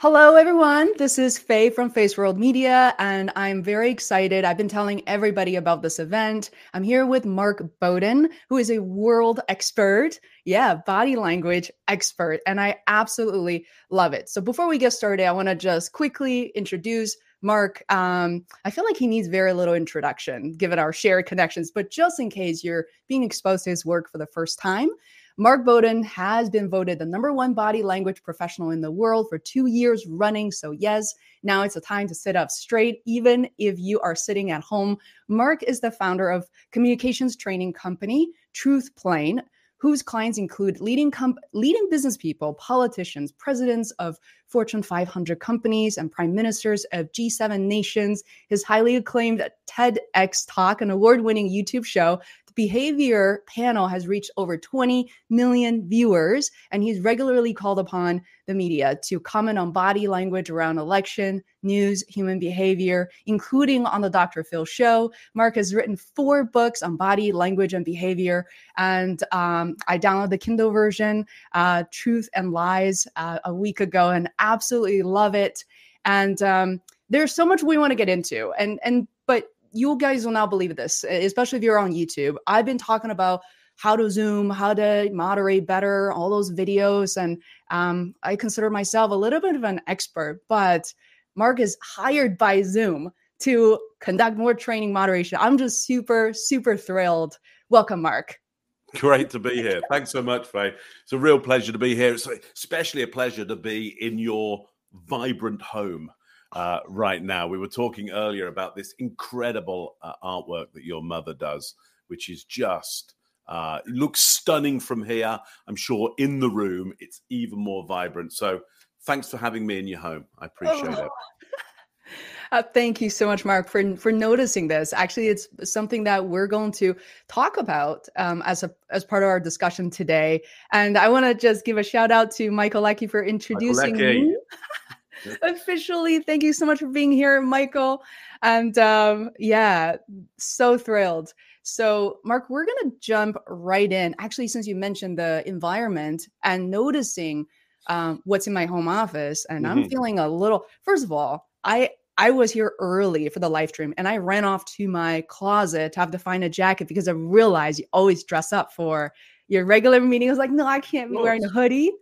Hello, everyone. This is Faye from Face World Media, and I'm very excited. I've been telling everybody about this event. I'm here with Mark Bowden, who is a world expert. Yeah, body language expert. And I absolutely love it. So, before we get started, I want to just quickly introduce Mark. Um, I feel like he needs very little introduction given our shared connections, but just in case you're being exposed to his work for the first time, Mark Bowden has been voted the number one body language professional in the world for two years running. So, yes, now it's a time to sit up straight, even if you are sitting at home. Mark is the founder of communications training company Truth Plane whose clients include leading leading business people, politicians, presidents of Fortune 500 companies, and prime ministers of G7 nations. His highly acclaimed TEDx talk, an award-winning YouTube show behavior panel has reached over 20 million viewers, and he's regularly called upon the media to comment on body language around election, news, human behavior, including on the Dr. Phil show. Mark has written four books on body language and behavior, and um, I downloaded the Kindle version, uh, Truth and Lies, uh, a week ago, and absolutely love it. And um, there's so much we want to get into, and and you guys will not believe this, especially if you're on YouTube. I've been talking about how to Zoom, how to moderate better, all those videos. And um, I consider myself a little bit of an expert, but Mark is hired by Zoom to conduct more training moderation. I'm just super, super thrilled. Welcome, Mark. Great to be here. Thanks so much, Faye. It's a real pleasure to be here. It's especially a pleasure to be in your vibrant home uh, right now. We were talking earlier about this incredible uh, artwork that your mother does, which is just uh, looks stunning from here. I'm sure in the room it's even more vibrant. So thanks for having me in your home. I appreciate oh. it. Uh, thank you so much, Mark, for for noticing this. Actually, it's something that we're going to talk about um, as a as part of our discussion today. And I want to just give a shout out to Michael Leckie for introducing me. officially. Thank you so much for being here, Michael. And um, yeah, so thrilled. So, Mark, we're going to jump right in. Actually, since you mentioned the environment and noticing um, what's in my home office, and mm-hmm. I'm feeling a little. First of all, I I was here early for the live stream, and I ran off to my closet to have to find a jacket because I realized you always dress up for your regular meeting. I was like, no, I can't be wearing a hoodie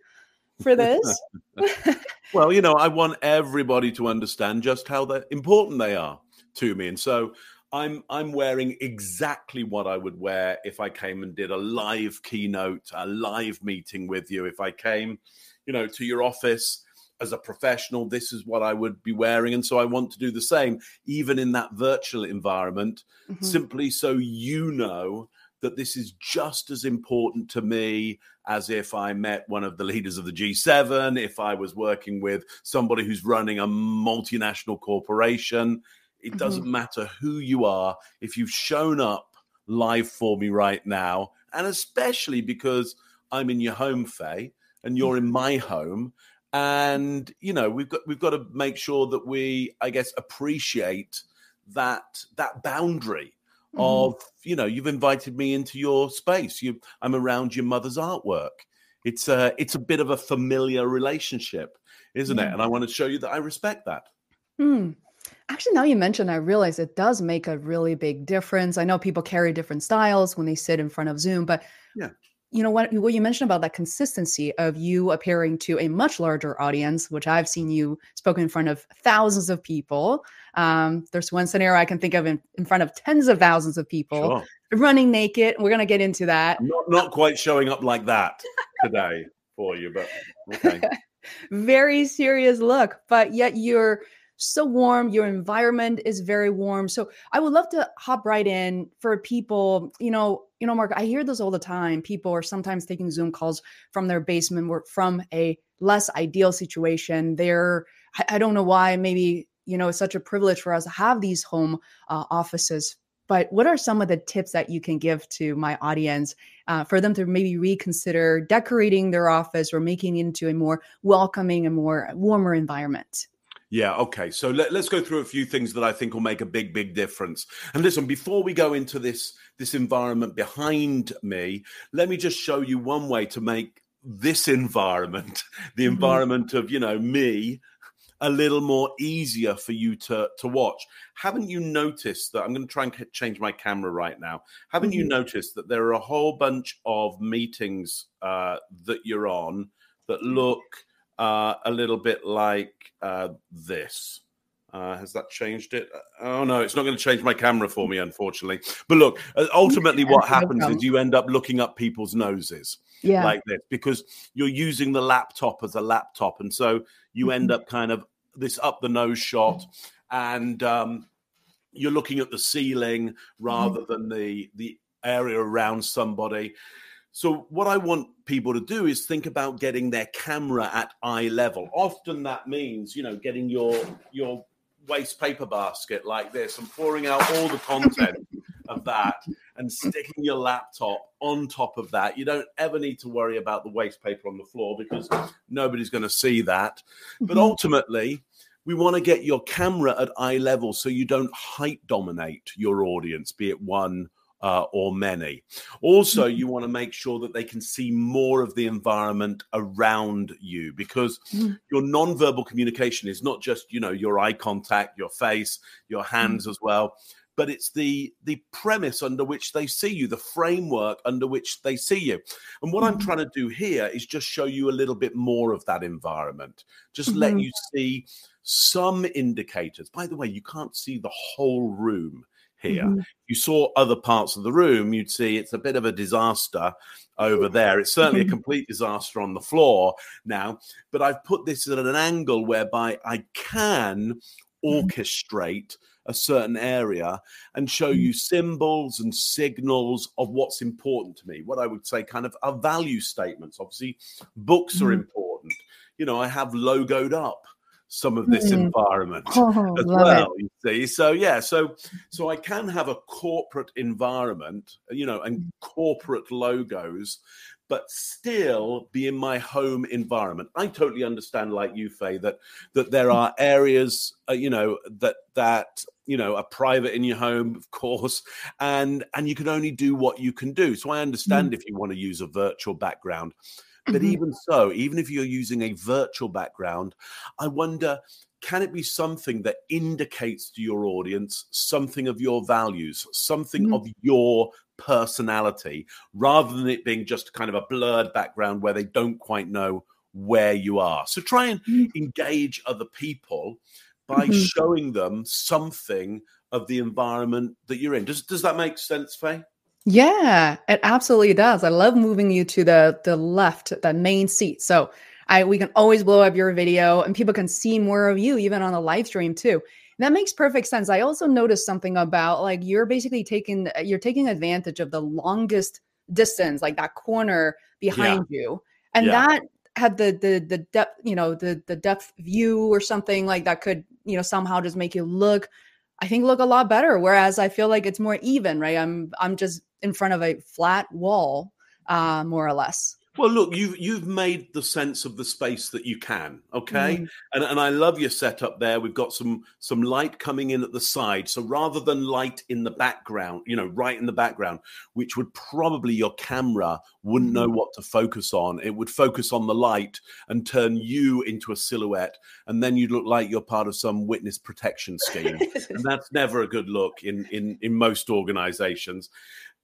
for this. well, you know, I want everybody to understand just how important they are to me. And so I'm I'm wearing exactly what I would wear if I came and did a live keynote, a live meeting with you. If I came, you know, to your office as a professional, this is what I would be wearing. And so I want to do the same, even in that virtual environment, mm-hmm. simply so you know that this is just as important to me as if I met one of the leaders of the G7, if I was working with somebody who's running a multinational corporation. It mm-hmm. doesn't matter who you are. If you've shown up live for me right now, and especially because I'm in your home, Faye, and you're in my home, and you know we've got we've got to make sure that we, I guess, appreciate that that boundary mm-hmm. of you know you've invited me into your space you i'm around your mother's artwork it's a it's a bit of a familiar relationship isn't it and i want to show you that i respect that mm. Actually, now you mentioned, I realize it does make a really big difference. I know people carry different styles when they sit in front of Zoom, but yeah, you know what what you mentioned about that consistency of you appearing to a much larger audience which i've seen you spoken in front of thousands of people um, there's one scenario i can think of in, in front of tens of thousands of people sure. running naked we're going to get into that not, not quite showing up like that today for you but okay very serious look but yet you're so warm. Your environment is very warm. So I would love to hop right in for people. You know, you know, Mark. I hear this all the time. People are sometimes taking Zoom calls from their basement or from a less ideal situation. They're I, don't know why. Maybe you know it's such a privilege for us to have these home uh, offices. But what are some of the tips that you can give to my audience uh, for them to maybe reconsider decorating their office or making it into a more welcoming and more warmer environment? Yeah, okay. So let, us go through a few things that I think will make a big, big difference. And listen, before we go into this this environment behind me, let me just show you one way to make this environment, the mm-hmm. environment of, you know, me a little more easier for you to to watch. Haven't you noticed that I'm going to try and change my camera right now? Haven't mm-hmm. you noticed that there are a whole bunch of meetings uh, that you're on that look uh, a little bit like uh, this? Uh, has that changed it? Oh no, it's not going to change my camera for me, unfortunately. But look, uh, ultimately, what happens is you end up looking up people's noses, yeah. like this, because you're using the laptop as a laptop, and so you end mm-hmm. up kind of this up the nose shot, and um, you're looking at the ceiling rather mm-hmm. than the the area around somebody. So what I want people to do is think about getting their camera at eye level. Often that means, you know, getting your your waste paper basket like this and pouring out all the content of that and sticking your laptop on top of that. You don't ever need to worry about the waste paper on the floor because nobody's going to see that. But mm-hmm. ultimately, we want to get your camera at eye level so you don't height dominate your audience, be it one uh, or many. Also, mm-hmm. you want to make sure that they can see more of the environment around you because mm-hmm. your nonverbal communication is not just you know your eye contact, your face, your hands mm-hmm. as well, but it's the the premise under which they see you, the framework under which they see you. And what I'm trying to do here is just show you a little bit more of that environment. Just let mm-hmm. you see some indicators. By the way, you can't see the whole room here. Mm-hmm. You saw other parts of the room, you'd see it's a bit of a disaster over there. It's certainly a mm-hmm. complete disaster on the floor now, but I've put this at an angle whereby I can mm-hmm. orchestrate a certain area and show mm-hmm. you symbols and signals of what's important to me. What I would say kind of are value statements. Obviously, books are important. You know, I have logoed up some of this mm. environment oh, as well it. you see so yeah so so i can have a corporate environment you know and mm. corporate logos but still be in my home environment i totally understand like you faye that that there are areas uh, you know that that you know are private in your home of course and and you can only do what you can do so i understand mm. if you want to use a virtual background but mm-hmm. even so, even if you're using a virtual background, I wonder can it be something that indicates to your audience something of your values, something mm-hmm. of your personality, rather than it being just kind of a blurred background where they don't quite know where you are? So try and mm-hmm. engage other people by mm-hmm. showing them something of the environment that you're in. Does, does that make sense, Faye? Yeah, it absolutely does. I love moving you to the the left, the main seat. So I we can always blow up your video and people can see more of you even on the live stream too. That makes perfect sense. I also noticed something about like you're basically taking uh, you're taking advantage of the longest distance, like that corner behind yeah. you. And yeah. that had the the the depth, you know, the the depth view or something like that could, you know, somehow just make you look I think look a lot better. Whereas I feel like it's more even, right? I'm I'm just in front of a flat wall, uh, more or less. Well, look, you've you've made the sense of the space that you can, okay? Mm. And and I love your setup there. We've got some some light coming in at the side. So rather than light in the background, you know, right in the background, which would probably your camera wouldn't know mm-hmm. what to focus on. It would focus on the light and turn you into a silhouette, and then you'd look like you're part of some witness protection scheme. and that's never a good look in in in most organizations.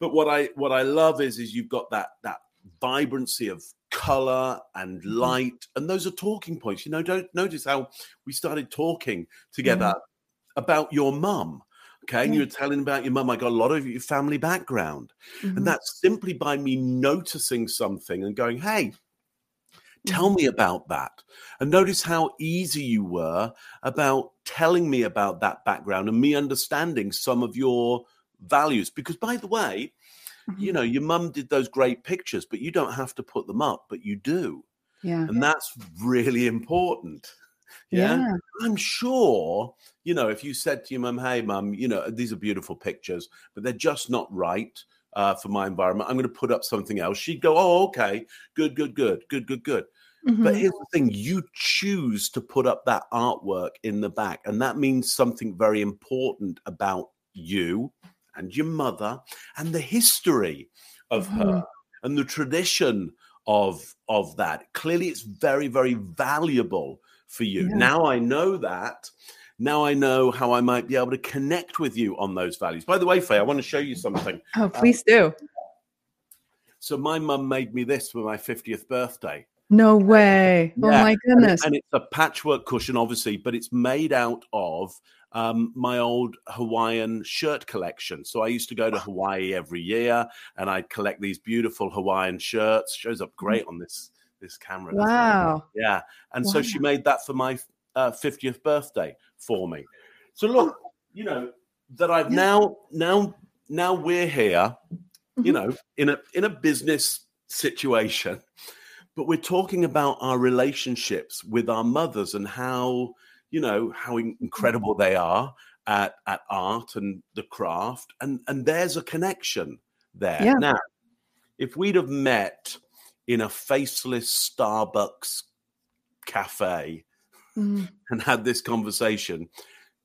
But what I what I love is is you've got that that vibrancy of color and mm-hmm. light and those are talking points you know don't notice how we started talking together mm-hmm. about your mum okay and you were telling about your mum i got a lot of your family background mm-hmm. and that's simply by me noticing something and going hey tell mm-hmm. me about that and notice how easy you were about telling me about that background and me understanding some of your values because by the way you mm-hmm. know, your mum did those great pictures, but you don't have to put them up, but you do. Yeah. And that's really important. Yeah? yeah. I'm sure, you know, if you said to your mum, hey, mum, you know, these are beautiful pictures, but they're just not right uh, for my environment. I'm going to put up something else. She'd go, oh, okay, good, good, good, good, good, good. Mm-hmm. But here's the thing you choose to put up that artwork in the back, and that means something very important about you and your mother and the history of mm-hmm. her and the tradition of of that clearly it's very very valuable for you. Yeah. Now I know that. Now I know how I might be able to connect with you on those values. By the way, Faye, I want to show you something. Oh, please do. So my mum made me this for my 50th birthday. No way. Oh Yeah, my And, goodness. and it's a patchwork cushion, obviously, but it's made out of um, my old Hawaiian shirt collection. So I used to go to Hawaii every year, and I'd collect these beautiful Hawaiian shirts. Shows up great on this this camera. doesn't it? Wow. Yeah, and so she made that for my uh, 50th birthday for me. So look, you know that I've Yeah. now now now we're here, you Mhm. know, in a in a business situation, but we're talking about our relationships with our mothers and how you know how incredible they are at at art and the craft, and and there's a connection there. Yeah. Now, if we'd have met in a faceless Starbucks cafe Mhm. and had this conversation,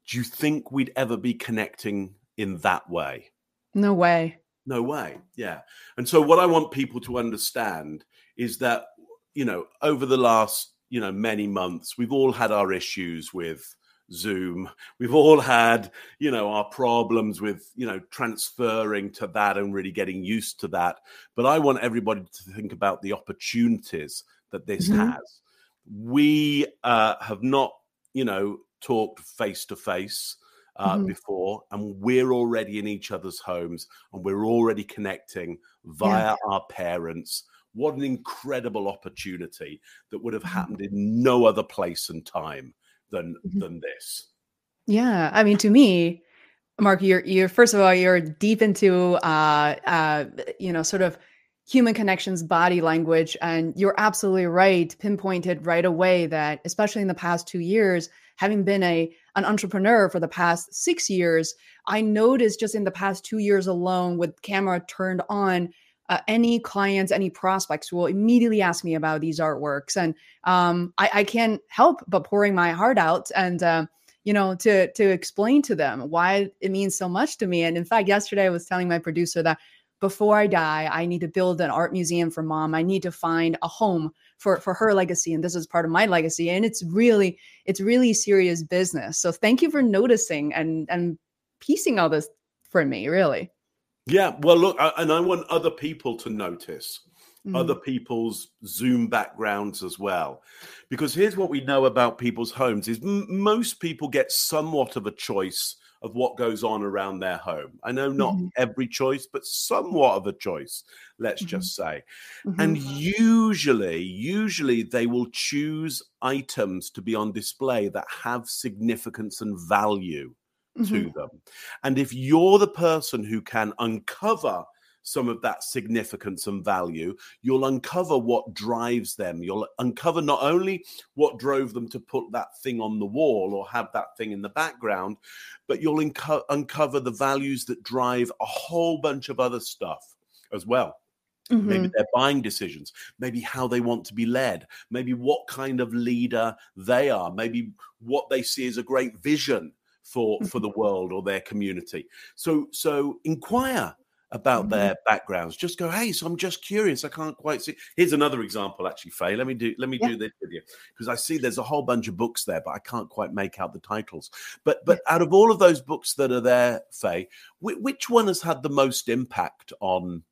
do you think we'd ever be connecting in that way? No way. No way. Yeah. And so what I want people to understand is that, you know, over the last, you know, many months, we've all had our issues with Zoom. We've all had, you know, our problems with, you know, transferring to that and really getting used to that. But I want everybody to think about the opportunities that this Mhm. has. We uh, have not, you know, talked face to face before, and we're already in each other's homes and we're already connecting via our parents. What an incredible opportunity that would have Mhm. happened in no other place and time than Mhm. than this. Yeah, I mean, to me, Mark, you're you're first of all, you're deep into uh, uh, you know, sort of human connections, body language, and you're absolutely right. Pinpointed right away that, especially in the past two years, having been a an entrepreneur for the past six years, I noticed just in the past two years alone, with camera turned on. Uh, any clients, any prospects will immediately ask me about these artworks, and um, I, I can't help but pouring my heart out and um, you know to to explain to them why it means so much to me. And in fact yesterday i was telling my producer that before i die i need to build an art museum for mom. I need to find a home for for her legacy. And this is part of my legacy. And it's really it's really serious business. So thank you for noticing and and piecing all this for me really Yeah, well, look, I, and I want other people to notice Mm, other people's Zoom backgrounds as well, because here's what we know about people's homes: is m- most people get somewhat of a choice of what goes on around their home. I know not Mhm. every choice, but somewhat of a choice. Let's Mhm. just say. mhm. And usually, usually they will choose items to be on display that have significance and value to Mhm. them. And if you're the person who can uncover some of that significance and value, you'll uncover what drives them. You'll uncover not only what drove them to put that thing on the wall or have that thing in the background, but you'll unco- uncover the values that drive a whole bunch of other stuff as well maybe Mhm. their buying decisions, maybe how they want to be led, maybe what kind of leader they are, maybe what they see as a great vision for for the world or their community. So so inquire about Mhm. their backgrounds. Just go, hey, so I'm just curious. I can't quite see. Here's another example, actually, Faye. Let me do let me Yeah. do this with you because I see there's a whole bunch of books there, but I can't quite make out the titles. But but out of all of those books that are there, Faye, whi- which one has had the most impact on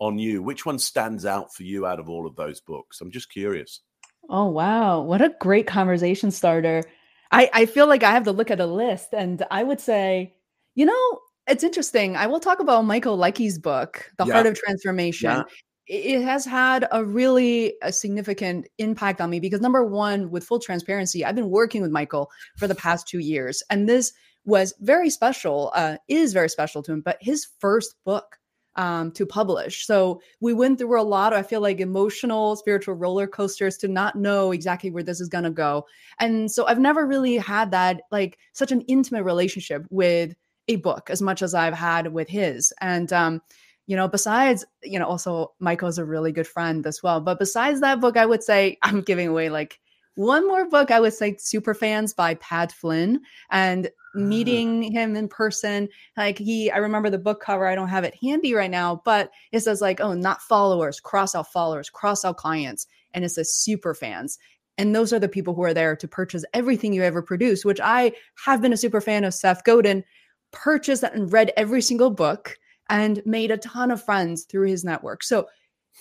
on you? Which one stands out for you out of all of those books? I'm just curious. Oh wow, what a great conversation starter. I I feel like I have to look at a list and I would say, you know, it's interesting. I will talk about Michael Leckie's book, The Yeah. Heart of Transformation. Yeah. It has had a really a significant impact on me because number one, with full transparency, I've been working with Michael for the past two years, and this was very special. Uh, is very special to him, but his first book um, to publish. So we went through a lot of, I feel like, emotional, spiritual roller coasters to not know exactly where this is going to go. And so I've never really had that, like, such an intimate relationship with a book as much as I've had with his. And, um, you know, besides, you know, also Michael's a really good friend as well. But besides that book, I would say I'm giving away like one more book. I would say Superfans by Pat Flynn. And meeting him in person like he i remember the book cover i don't have it handy right now but it says like oh not followers cross out followers cross out clients and it says super fans And those are the people who are there to purchase everything you ever produce, which I have been a super fan of Seth Godin, purchased and read every single book and made a ton of friends through his network. So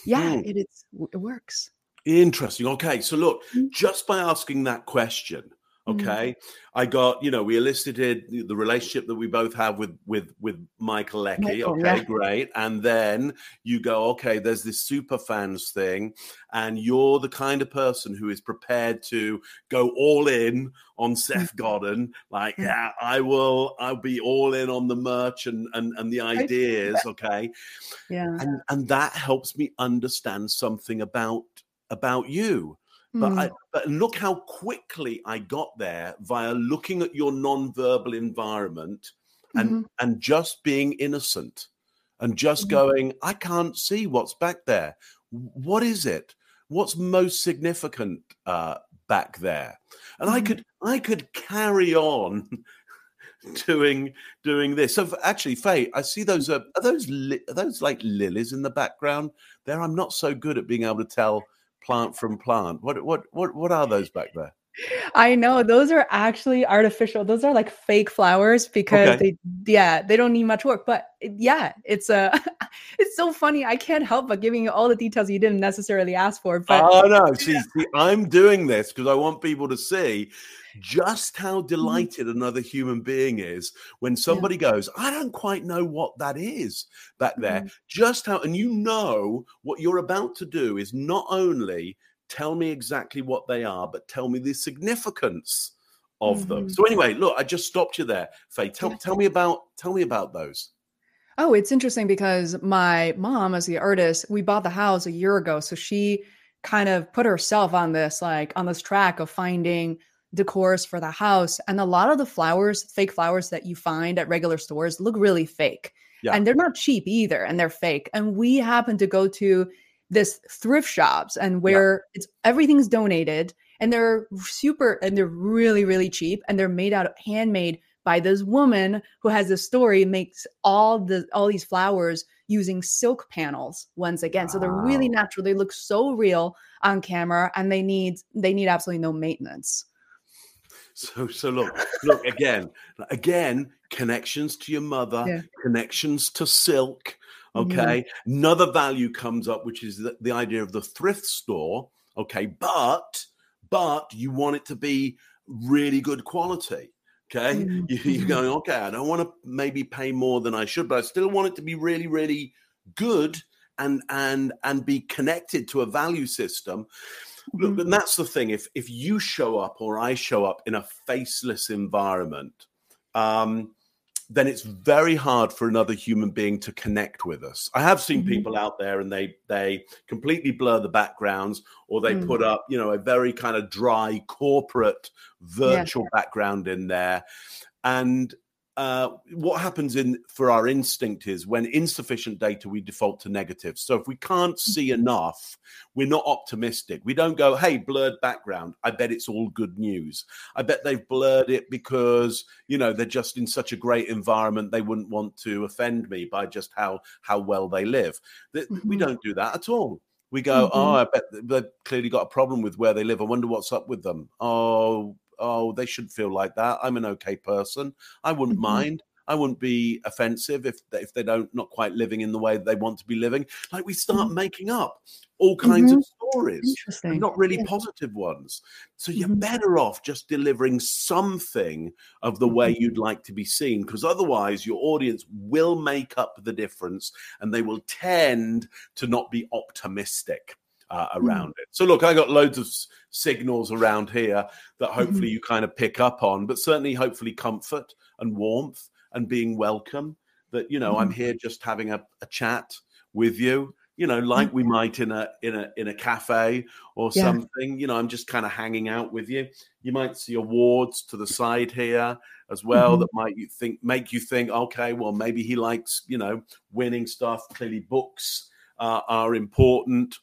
yeah, mm. it, it works. Interesting. Okay. So look, mm. just by asking that question, Mm-hmm. okay mm-hmm. i got you know we elicited the relationship that we both have with with with michael Leckie. okay yeah. great and then you go okay there's this super fans thing and you're the kind of person who is prepared to go all in on seth mm-hmm. godin like yeah i will i'll be all in on the merch and and, and the ideas okay yeah and and that helps me understand something about about you but mm. I, but look how quickly I got there via looking at your non-verbal environment and mm-hmm. and just being innocent and just mm-hmm. going, I can't see what's back there. What is it? What's most significant uh, back there? And mm-hmm. I could I could carry on doing doing this. So actually, Faye, I see those uh, are those li- are those like lilies in the background there. I'm not so good at being able to tell plant from plant. What what what what are those back there? I know those are actually artificial. Those are like fake flowers because okay. they yeah, they don't need much work. But yeah, it's a uh, it's so funny. I can't help but giving you all the details you didn't necessarily ask for. But oh no, see, see I'm doing this because I want people to see just how mm-hmm. delighted another human being is when somebody yeah. goes, I don't quite know what that is back there. Mm-hmm. Just how, and you know what you're about to do is not only tell me exactly what they are, but tell me the significance of mm-hmm. them. So anyway, look, I just stopped you there, Faye. Tell, yeah. tell me about tell me about those. Oh, it's interesting because my mom, as the artist, we bought the house a year ago. So she kind of put herself on this, like on this track of finding decors for the house. And a lot of the flowers, fake flowers that you find at regular stores, look really fake. Yeah. And they're not cheap either, and they're fake. And we happen to go to this thrift shops and where yeah. it's everything's donated and they're super and they're really really cheap and they're made out of handmade by this woman who has this story makes all the all these flowers using silk panels once again wow. so they're really natural they look so real on camera and they need they need absolutely no maintenance so, so look, look again, again, connections to your mother, yeah. connections to silk. Okay, mm-hmm. another value comes up, which is the, the idea of the thrift store. Okay, but but you want it to be really good quality. Okay, mm-hmm. you, you're mm-hmm. going okay. I don't want to maybe pay more than I should, but I still want it to be really, really good and and and be connected to a value system Look, and that's the thing. If if you show up or I show up in a faceless environment, um, then it's very hard for another human being to connect with us. I have seen mm-hmm. people out there and they they completely blur the backgrounds or they mm-hmm. put up, you know, a very kind of dry corporate virtual yeah. background in there. And uh, what happens in for our instinct is when insufficient data we default to negatives so if we can't see mm-hmm. enough we're not optimistic. We don't go hey blurred background. I bet it's all good news. I bet they've blurred it because you know they're just in such a great environment they wouldn't want to offend me by just how how well they live. Mm-hmm. we don't do that at all. We go mm-hmm. oh i bet they've clearly got a problem with where they live. I wonder what's up with them. Oh oh, they shouldn't feel like that. I'm an okay person. I wouldn't mm-hmm. mind. I wouldn't be offensive if they, if they don't not quite living in the way they want to be living. Like we start mm-hmm. making up all kinds mm-hmm. of stories, not really yeah. positive ones. So you're mm-hmm. better off just delivering something of the way mm-hmm. you'd like to be seen, because otherwise your audience will make up the difference, and they will tend to not be optimistic uh, hmm. around it. So look, I got loads of signals around here that hopefully mm. you kind of pick up on, but certainly hopefully comfort and warmth and being welcome. That you know, mm. I'm mm-hmm. here just having a, a, chat with you. You know, like we mm-hmm. might in a in a in a cafe or yeah. something. You know, I'm just kind of hanging out with you. You might see awards to the side here as well mm-hmm. that might you think make you think, okay, well maybe he likes you know winning stuff. Clearly, books uh, are important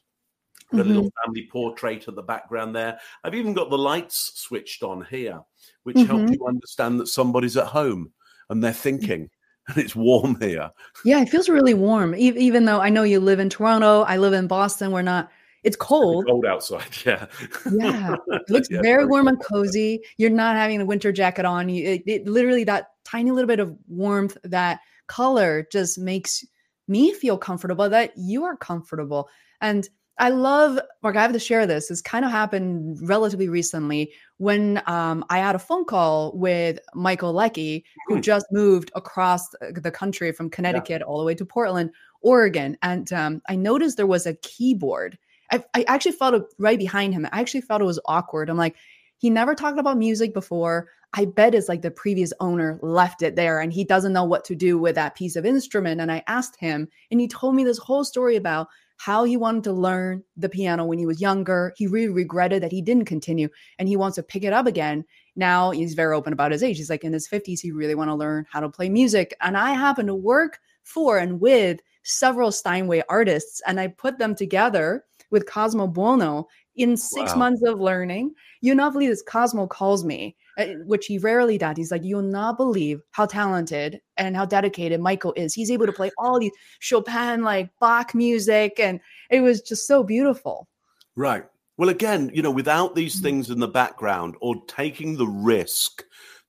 the mm-hmm. little family portrait at the background there. I've even got the lights switched on here, which mm-hmm. help you understand that somebody's at home and they're thinking. And it's warm here. Yeah, it feels really warm. Even though I know you live in Toronto, I live in Boston. We're not It's cold. It's cold outside. Yeah. Yeah. It looks yeah, very, very warm and cozy. You're not having a winter jacket on. You, it, it literally that tiny little bit of warmth, that color just makes me feel comfortable that you are comfortable. And I love, Mark, I have to share this. This kind of happened relatively recently when um, I had a phone call with Michael Leckie, who hmm. just moved across the country from Connecticut yeah. all the way to Portland, Oregon. And um, I noticed there was a keyboard. I, I actually felt it right behind him. I actually felt it was awkward. I'm like, he never talked about music before. I bet it's like the previous owner left it there and he doesn't know what to do with that piece of instrument. And I asked him, and he told me this whole story about how he wanted to learn the piano when he was younger. He really regretted that he didn't continue and he wants to pick it up again. Now he's very open about his age. He's like in his 50s, he really want to learn how to play music. And I happen to work for and with several Steinway artists, and I put them together with Cosmo Buono in six wow. months of learning. You not believe this Cosmo calls me which he rarely does. He's like, you'll not believe how talented and how dedicated Michael is. He's able to play all these Chopin, like Bach music, and it was just so beautiful. Right. Well, again, you know, without these mm-hmm. things in the background or taking the risk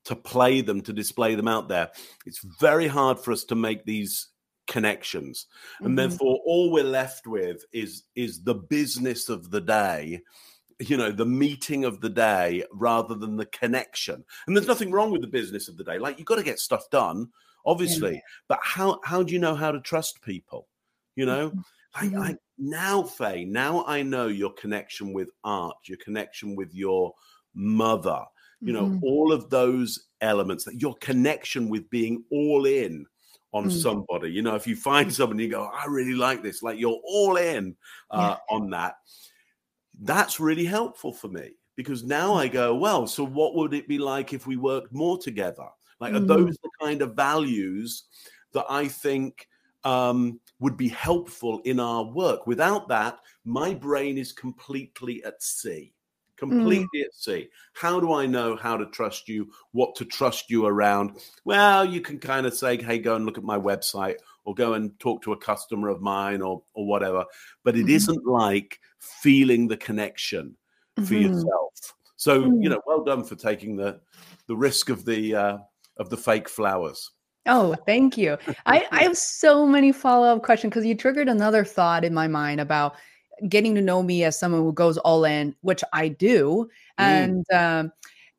to play them, to display them out there, it's very hard for us to make these connections and mm-hmm. therefore all we're left with is is the business of the day you know the meeting of the day rather than the connection and there's nothing wrong with the business of the day like you've got to get stuff done obviously yeah. but how how do you know how to trust people you know mm-hmm. I, I now faye now i know your connection with art your connection with your mother you know mm-hmm. all of those elements that your connection with being all in on mm-hmm. somebody you know if you find someone you go i really like this like you're all in uh, yeah. on that that's really helpful for me because now I go, well, so what would it be like if we worked more together? Like, mm. are those the kind of values that I think um, would be helpful in our work? Without that, my brain is completely at sea. Completely mm. at sea. How do I know how to trust you, what to trust you around? Well, you can kind of say, hey, go and look at my website or go and talk to a customer of mine or or whatever. But it mm-hmm. not like feeling the connection for mm-hmm. yourself. So mm-hmm. you know, well done for taking the the risk of the uh, of the fake flowers. Oh, thank you. I, I have so many follow up questions because you triggered another thought in my mind about getting to know me as someone who goes all in, which I do. Mm. And um,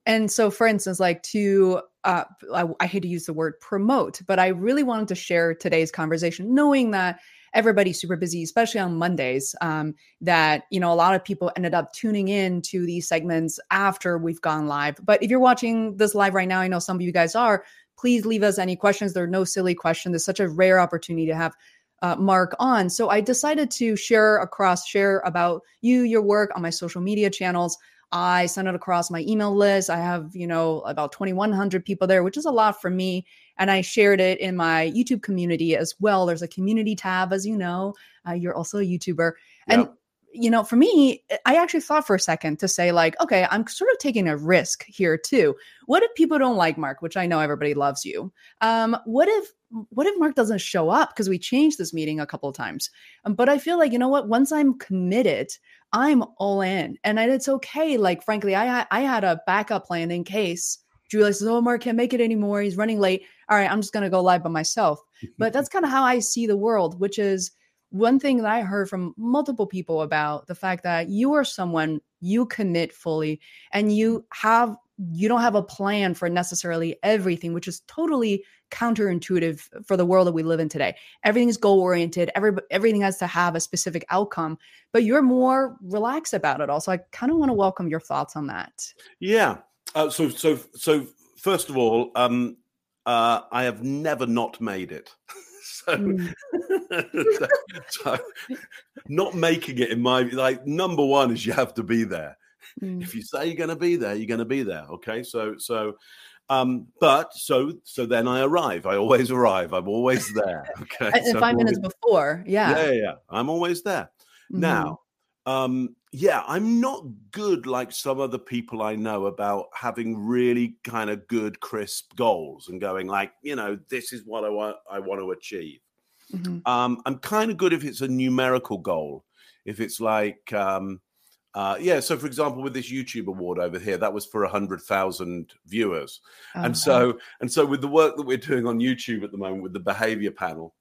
and so, for instance, like to uh, I, I hate to use the word promote, but I really wanted to share today's conversation, knowing that everybody's super busy, especially on Mondays. Um, that you know, a lot of people ended up tuning in to these segments after we've gone live. But if you're watching this live right now, I know some of you guys are. Please leave us any questions. There are no silly questions. It's such a rare opportunity to have uh, Mark on. So I decided to share across, share about you, your work on my social media channels. I send it across my email list. I have, you know, about 2,100 people there, which is a lot for me. And I shared it in my YouTube community as well. There's a community tab, as you know. Uh, you're also a YouTuber. And yep you know, for me, I actually thought for a second to say, like, okay, I'm sort of taking a risk here too. What if people don't like Mark, which I know everybody loves you? Um, what if what if Mark doesn't show up because we changed this meeting a couple of times? Um, but I feel like you know what? Once I'm committed, I'm all in, and it's okay. Like, frankly, I I had a backup plan in case Julia says, "Oh, Mark can't make it anymore. He's running late. All right, I'm just gonna go live by myself." but that's kind of how I see the world, which is one thing that I heard from multiple people about the fact that you are someone you commit fully and you have you don't have a plan for necessarily everything, which is totally counterintuitive for the world that we live in today. Everything is goal oriented. Every everything has to have a specific outcome, but you're more relaxed about it. Also, I kind of want to welcome your thoughts on that. Yeah. Uh, so so so first of all, um, uh, I have never not made it. so, mm. so, so, not making it in my like number one is you have to be there. Mm. If you say you're going to be there, you're going to be there. Okay, so so um, but so so then I arrive. I always arrive. I'm always there. Okay, and so five minutes before, yeah, yeah, yeah. I'm always there. Mm. Now, um, yeah, I'm not good like some other people I know about having really kind of good, crisp goals and going like, you know, this is what I want I want to achieve. Mm-hmm. Um, I'm kind of good if it's a numerical goal. if it's like um, uh, yeah, so for example, with this YouTube award over here, that was for a hundred thousand viewers, oh, and so and so with the work that we're doing on YouTube at the moment with the behavior panel,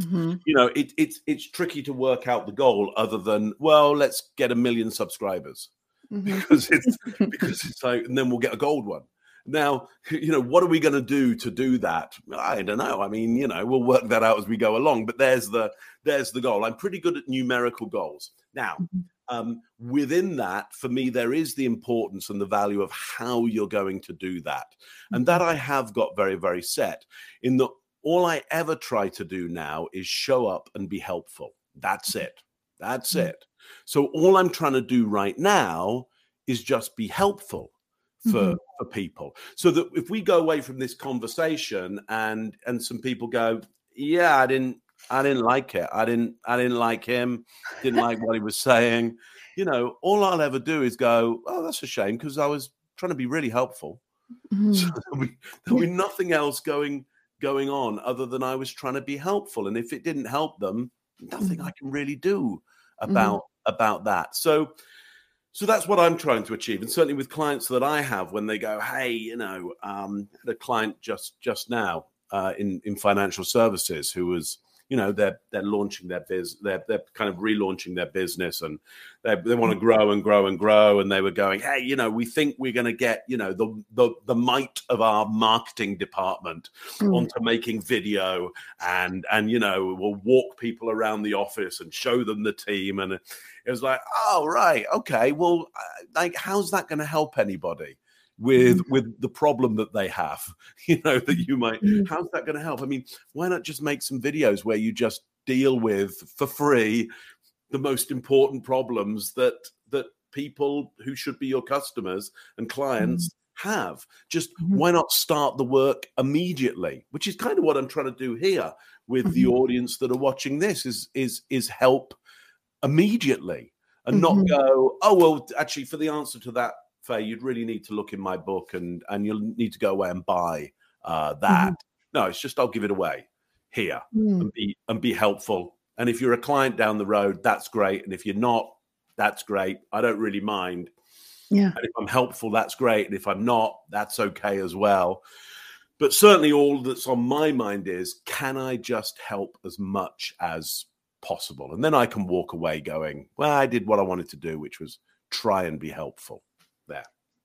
mm-hmm. you know, it, it's it's tricky to work out the goal other than well, let's get a million subscribers mm-hmm. because it's because it's like, and then we'll get a gold one. Now, you know, what are we going to do to do that? I don't know. I mean, you know, we'll work that out as we go along. But there's the there's the goal. I'm pretty good at numerical goals. Now, mm-hmm um, within that, for me, there is the importance and the value of how you're going to do that. And that mm-hmm. I have got very, very set in that all I ever try to do now is show up and be helpful. That's mm-hmm. it. That's it. So all I'm trying to do right now is just be helpful for mm-hmm. for people so that if we go away from this conversation and and some people go yeah i didn't I didn't like it. I didn't. I didn't like him. Didn't like what he was saying. You know, all I'll ever do is go, "Oh, that's a shame," because I was trying to be really helpful. Mm-hmm. So there'll, be, there'll be nothing else going going on other than I was trying to be helpful. And if it didn't help them, nothing mm-hmm. I can really do about mm-hmm. about that. So so that's what I'm trying to achieve. And certainly with clients that I have, when they go, "Hey, you know, um, the client just just now uh, in in financial services who was." You know they're they're launching their biz they're they're kind of relaunching their business and they, they want to grow and grow and grow. And they were going hey you know we think we're going to get you know the the, the might of our marketing department mm. onto making video and and you know we'll walk people around the office and show them the team. And it was like oh right okay well uh, like how's that going to help anybody with mm-hmm. with the problem that they have you know that you might mm-hmm. how's that going to help i mean why not just make some videos where you just deal with for free the most important problems that that people who should be your customers and clients have just mm-hmm. why not start the work immediately which is kind of what i'm trying to do here with the mm-hmm. audience that are watching this is is is help immediately and not mm-hmm. go oh well actually for the answer to that Faye, you'd really need to look in my book and and you'll need to go away and buy uh, that. Mm-hmm. No, it's just I'll give it away here mm. and be and be helpful. And if you're a client down the road, that's great. And if you're not, that's great. I don't really mind. Yeah. And if I'm helpful, that's great. And if I'm not, that's okay as well. But certainly, all that's on my mind is can I just help as much as possible? And then I can walk away going, well, I did what I wanted to do, which was try and be helpful.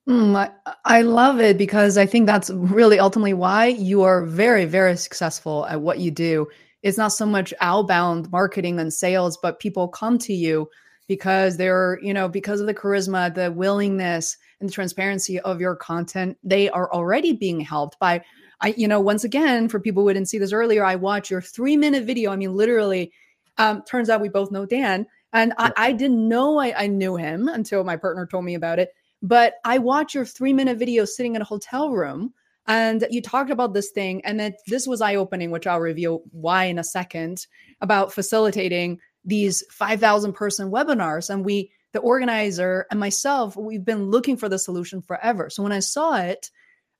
Mm, I, I love it because I think that's really ultimately why you are very, very successful at what you do. It's not so much outbound marketing and sales, but people come to you because they're, you know, because of the charisma, the willingness, and the transparency of your content. They are already being helped by, I, you know, once again, for people who didn't see this earlier, I watched your three minute video. I mean, literally, um, turns out we both know Dan. And I, I didn't know I, I knew him until my partner told me about it but I watch your three minute video sitting in a hotel room and you talked about this thing and that this was eye opening which i'll reveal why in a second about facilitating these 5000 person webinars. And we the organizer and myself we've been looking for the solution forever. So when i saw it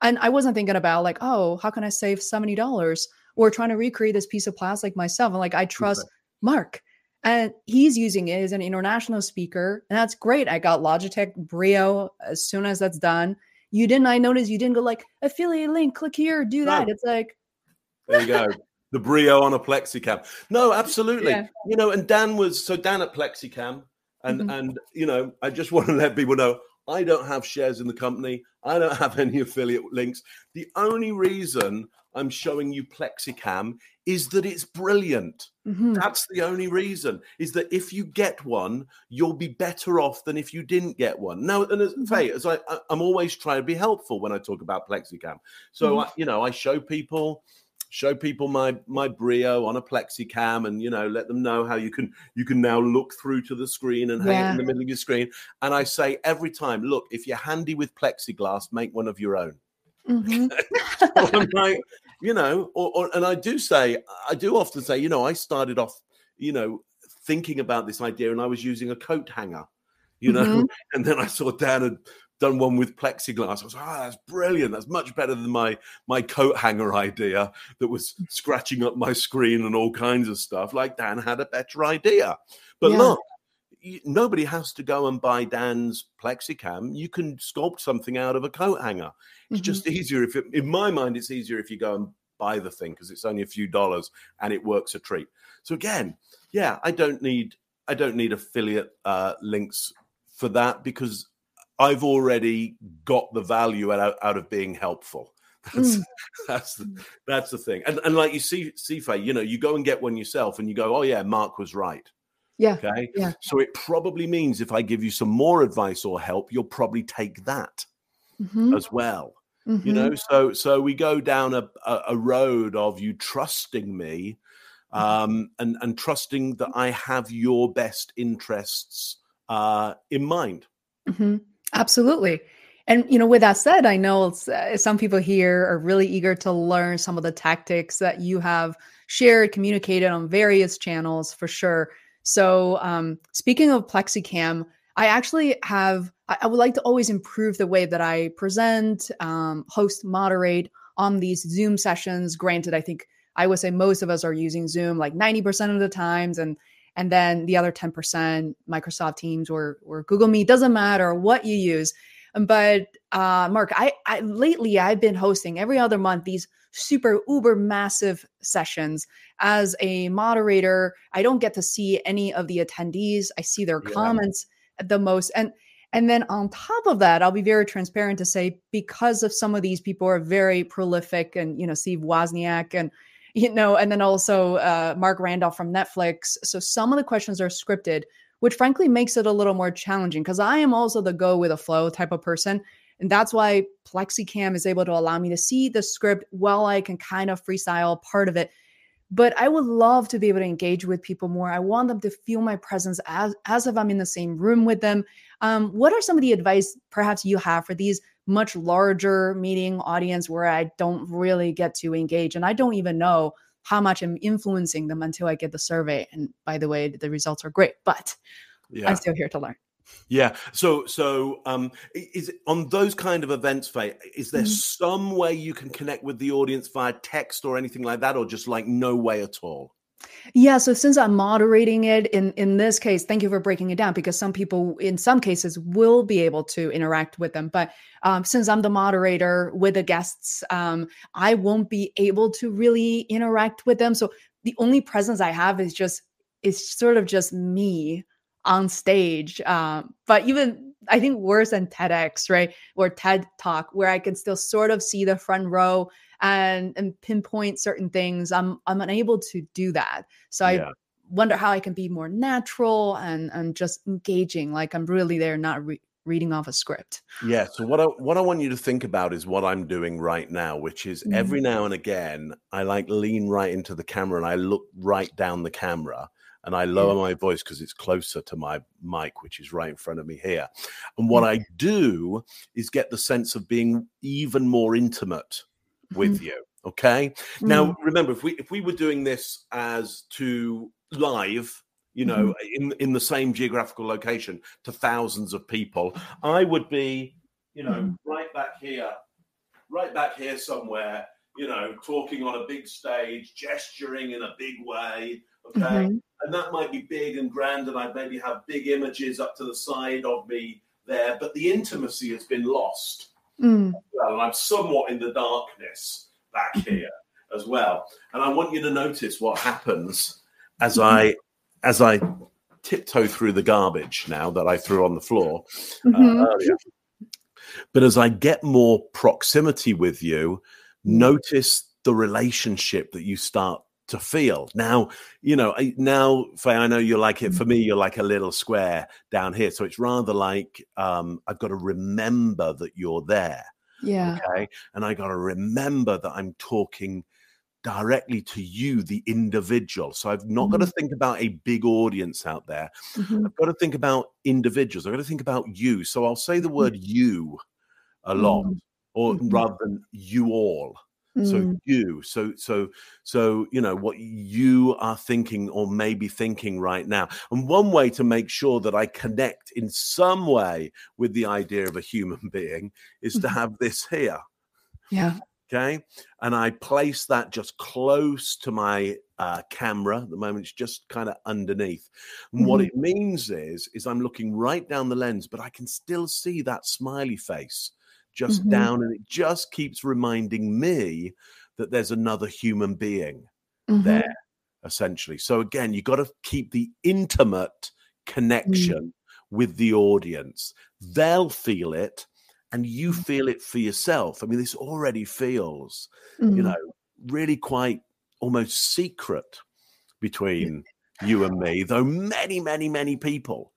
and i wasn't thinking about like oh how can i save $70 or trying to recreate this piece of plastic myself. And like i trust mark and he's using it as an international speaker and that's great. I got logitech brio as soon as that's done. You didn't i noticed you didn't go like affiliate link click here do that. No. it's like there you go. The brio on a plexicam. No absolutely. Yeah. you know and dan was so dan at plexicam and mm-hmm. and you know i just want to let people know i don't have shares in the company. I don't have any affiliate links. The only reason i'm showing you plexicam is that it's brilliant. Mm-hmm. That's the only reason. Is that if you get one, you'll be better off than if you didn't get one. Now, and as, mm-hmm. Faye, as I, I'm always trying to be helpful when I talk about Plexicam. So, mm-hmm. I, you know, I show people show people my my brio on a plexicam and you know let them know how you can you can now look through to the screen and yeah. hang it in the middle of your screen and i say every time look if you're handy with plexiglass make one of your own mm-hmm. Like, you know, or, or, and I do say, I do often say, you know, I started off, you know, thinking about this idea and I was using a coat hanger, you know, mm-hmm. and then I saw Dan had done one with plexiglass. I was like, oh, that's brilliant. That's much better than my my coat hanger idea that was scratching up my screen and all kinds of stuff. Like Dan had a better idea. But yeah. look, you, nobody has to go and buy Dan's plexicam. You can sculpt something out of a coat hanger. It's mm-hmm. just easier if, it, in my mind, it's easier if you go and buy the thing because it's only a few dollars and it works a treat. So again, yeah, I don't need I don't need affiliate uh, links for that because I've already got the value out, out of being helpful. That's mm. that's the, that's the thing. And and like you see, Sife, you know, you go and get one yourself, and you go, oh yeah, Mark was right. Yeah. Okay. Yeah. So it probably means if I give you some more advice or help, you'll probably take that mm-hmm. as well. Mm-hmm. You know, so so we go down a, a, road of you trusting me, mm-hmm. um, and and trusting that I have your best interests uh, in mind. Mm-hmm. Absolutely. And you know, with that said, I know uh, some people here are really eager to learn some of the tactics that you have shared, communicated on various channels for sure. So, um, speaking of Plexicam, I actually have. I, I, would like to always improve the way that I present, um, host, moderate on these Zoom sessions. Granted, I think I would say most of us are using Zoom like ninety percent of the times, and and then the other 10% microsoft teams or, or google meet doesn't matter what you use but uh, mark I, I lately i've been hosting every other month these super uber massive sessions as a moderator i don't get to see any of the attendees i see their yeah. comments the most and and then on top of that, I'll be very transparent to say because of some of these people are very prolific, and you know Steve Wozniak and you know, and then also uh, Marc Randolph from Netflix. So some of the questions are scripted, which frankly makes it a little more challenging because I am also the go with a flow type of person. And that's why Plexicam is able to allow me to see the script while I can kind of freestyle part of it. But I would love to be able to engage with people more. I want them to feel my presence as, as if I'm in the same room with them. Um, what are some of the advice perhaps you have for these much larger meeting audience where I don't really get to engage and I don't even know how much I'm influencing them until I get the survey. And by the way, the results are great, but yeah. I'm still here to learn. Yeah. So, so um, is on those kind of events, Faye, is there mm-hmm. some way you can connect with the audience via text or anything like that, or just like no way at all? Yeah, so since I'm moderating it in in this case, thank you for breaking it down because some people in some cases will be able to interact with them, but um, since I'm the moderator with the guests, um, I won't be able to really interact with them. So the only presence I have is just is sort of just me on stage. Um, but even I think worse than TEDx, right, or TED Talk, where I can still sort of see the front row and and pinpoint certain things i'm i'm unable to do that so i wonder how i can be more natural and and just engaging like i'm really there not re- reading off a script yeah so what i what i want you to think about is what i'm doing right now which is mm-hmm. every now and again i like lean right into the camera and i look right down the camera and I lower my voice because it's closer to my mic, which is right in front of me here. And what I do is get the sense of being even more intimate with mm-hmm. you. Okay. Mm-hmm. Now remember, if we if we were doing this as to live, you know, mm-hmm. in in the same geographical location to thousands of people, I would be, you know, mm-hmm. right back here, right back here somewhere, you know, talking on a big stage, gesturing in a big way. Okay. And that might be big and grand, and I'd maybe have big images up to the side of me there, but the intimacy has been lost. Mm. Well, and I'm somewhat in the darkness back here as well. And I want you to notice what happens as mm-hmm. I as I tiptoe through the garbage now that I threw on the floor uh, mm-hmm. earlier. But as I get more proximity with you, mm. notice the relationship that you start to feel. Now, you know, now, Faye, I know you're like it. For me, you're like a little square down here. So it's rather like um, I've got to remember that you're there. Yeah. Okay. And I got to remember that I'm talking directly to you, the individual. So I've not mm-hmm. got to think about a big audience out there. Mm-hmm. I've got to think about individuals. I've got to think about you. So I'll say the mm-hmm. word you a lot, mm-hmm. or rather than you all. So mm. you, so so so you know what you are thinking or maybe thinking right now. And one way to make sure that I connect in some way with the idea of a human being is to mm-hmm. have this here. Yeah. Okay. And I place that just close to my uh, camera at the moment. It's just kind of underneath. And mm-hmm. what it means is, is I'm looking right down the lens, but I can still see that smiley face just mm-hmm. down, and it just keeps reminding me that there's another human being mm-hmm. there, essentially. So again, you got to keep the intimate mm. connection with the audience. They'll feel it, and you mm. feel it for yourself. I mean, this already feels, you know, really quite almost secret between you and me, though many, many, many people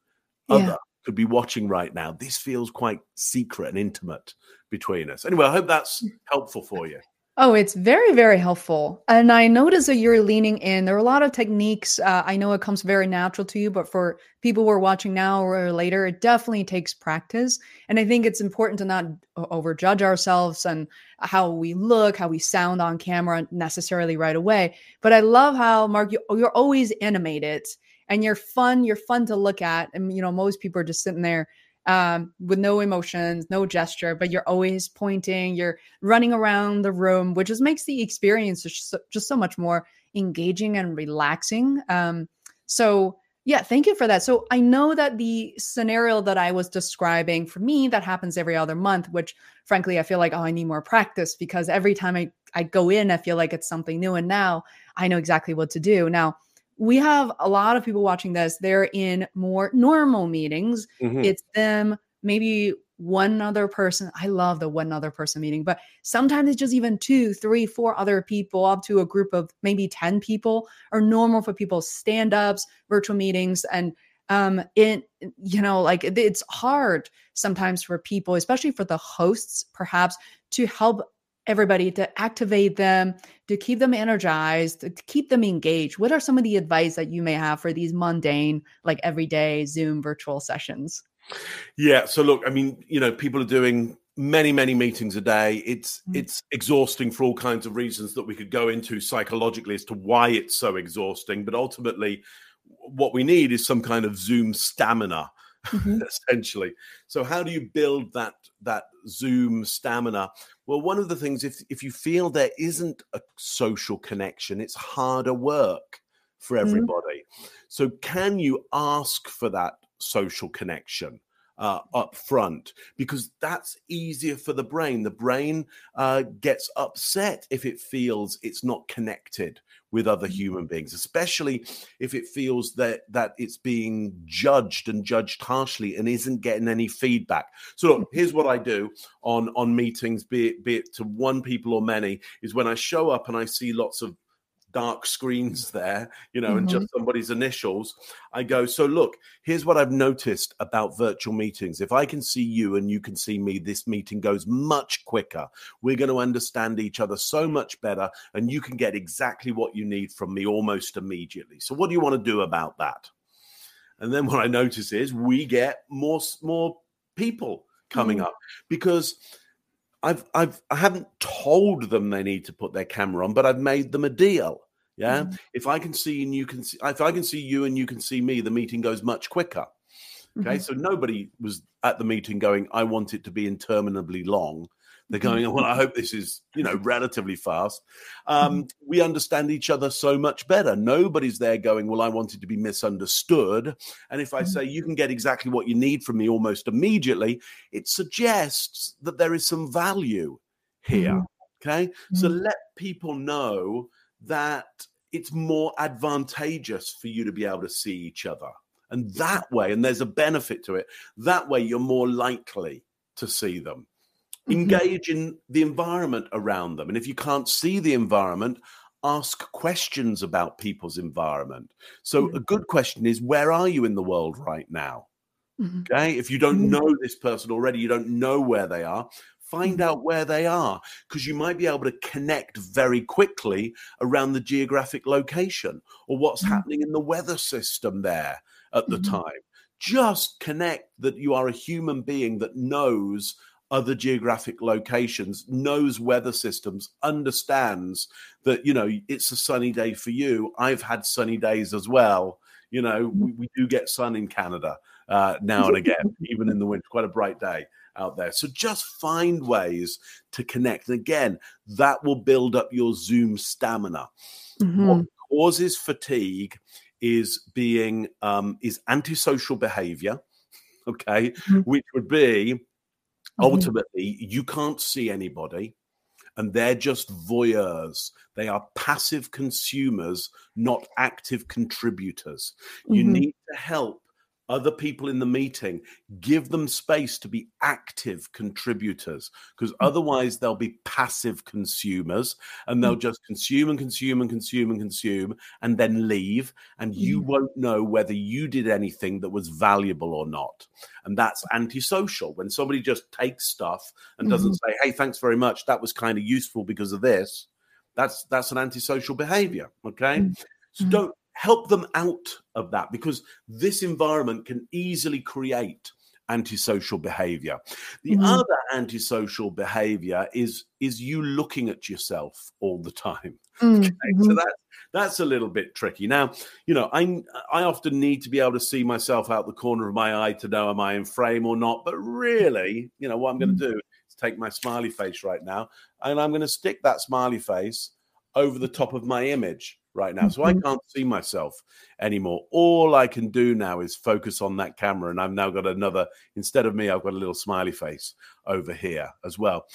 yeah. other could be watching right now. This feels quite secret and intimate between us. Anyway, I hope that's mm. helpful for you. Oh, it's very, very helpful. And I notice that you're leaning in. There are a lot of techniques. Uh, I know it comes very natural to you, but for people who are watching now or later, it definitely takes practice. And I think it's important to not overjudge ourselves and how we look, how we sound on camera necessarily right away. But I love how, Mark, you, you're always animated and you're fun. You're fun to look at. And, you know, most people are just sitting there um, with no emotions, no gesture, but you're always pointing, you're running around the room, which just makes the experience just so, just so much more engaging and relaxing. Um, so, yeah, thank you for that. So, I know that the scenario that I was describing for me that happens every other month, which frankly, I feel like, oh, I need more practice because every time I, I go in, I feel like it's something new. And now I know exactly what to do. Now, we have a lot of people watching this. They're in more normal meetings. Mm-hmm. It's them, maybe one other person. I love the one other person meeting, but sometimes it's just even two, three, four other people up to a group of maybe 10 people are normal for people stand ups, virtual meetings. And um, it, you know, like it's hard sometimes for people, especially for the hosts, perhaps to help everybody to activate them, to keep them energized, to keep them engaged? What are some of the advice that you may have for these mundane, like everyday Zoom virtual sessions? Yeah. So look, I mean, you know, people are doing many many meetings a day it's mm-hmm. it's exhausting for all kinds of reasons that we could go into psychologically as to why it's so exhausting but ultimately what we need is some kind of zoom stamina mm-hmm. essentially so how do you build that that zoom stamina well, one of the things, if if you feel there isn't a social connection, it's harder work for mm-hmm. everybody. Mm-hmm. So, can you ask for that social connection? Uh, up front because that's easier for the brain. The brain uh, gets upset if it feels it's not connected with other mm. human beings, especially if it feels that that it's being judged and judged harshly and isn't getting any feedback. So look, mm-hmm. here's what I do on on meetings, be it be it to one people or many, is when I show up and I see lots of dark screens there, you know, mm-hmm. and just mm-hmm. somebody's initials. I go, so look, here's what I've noticed about virtual meetings. If I can see you and you can see me, this meeting goes much quicker. We're going to understand each other so much better, and you can get exactly what you need from me almost immediately. So, what do you want to do about that? And then what I notice is we get more more people coming mm-hmm. up because I've I've I haven't told them they need to put their camera on, but I've made them a deal. Yeah. Mm-hmm. If I can see and you can see if I can see you and you can see me, the meeting goes much quicker. Okay. Mm-hmm. So nobody was at the meeting going, I want it to be interminably long. They're going, well, I hope this is, you know, relatively fast. Um, mm-hmm. we understand each other so much better. Nobody's there going, well, I wanted to be misunderstood. And if I mm-hmm. say you can get exactly what you need from me almost immediately, it suggests that there is some value here. Mm-hmm. Okay. So let people know that it's more advantageous for you to be able to see each other. And that way, and there's a benefit to it, that way you're more likely to see them. Mm-hmm. engage in the environment around them. And if you can't see the environment, ask questions about people's environment. So, mm-hmm. a good question is where are you in the world right now? Mm-hmm. Okay. If you don't mm-hmm. know this person already, you don't know where they are, find mm-hmm. out where they are because you might be able to connect very quickly around the geographic location or what's mm-hmm. happening in the weather system there at the time. Just connect that you are a human being that knows other geographic locations, knows weather systems, understands that, you know, it's a sunny day for you. I've had sunny days as well. You know, we, we do get sun in Canada uh, now and again, even in the winter, quite a bright day out there. So just find ways to connect. And again, that will build up your Zoom stamina. Mm-hmm. What causes fatigue is being um, is antisocial behavior okay mm-hmm. which would be mm-hmm. ultimately you can't see anybody and they're just voyeurs. They are passive consumers, not active contributors. Mm-hmm. You need to help other people in the meeting, give them space to be active contributors because mm. otherwise they'll be passive consumers and they'll mm. just consume and consume and consume and consume and then leave. And you mm. won't know whether you did anything that was valuable or not. And that's antisocial. When somebody just takes stuff and doesn't mm-hmm. say, hey, thanks very much, that was kind of useful because of this. That's that's an antisocial behavior. Okay. Mm-hmm. So don't help them out of that because this environment can easily create antisocial behavior the mm-hmm. other antisocial behavior is is you looking at yourself all the time mm-hmm. okay? so that that's a little bit tricky now you know i i often need to be able to see myself out the corner of my eye to know am i in frame or not but really you know what i'm going to mm-hmm. do is take my smiley face right now and i'm going to stick that smiley face over the top of my image right now. So I mm-hmm. can't see myself anymore. All I can do now is focus on that camera. And I've now got another, instead of me, I've got a little smiley face over here as well.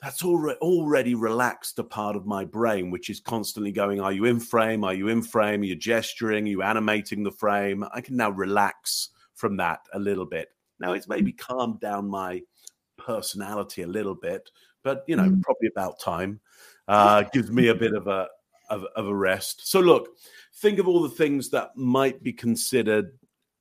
That's already relaxed a part of my brain, which is constantly going, Are you in frame? Are you in frame? Are you gesturing? Are you animating the frame? I can now relax from that a little bit. Now it's maybe calmed down my personality a little bit, but you know, mm. probably about time. Uh, gives me a bit of a of, of a rest. So, look, think of all the things that might be considered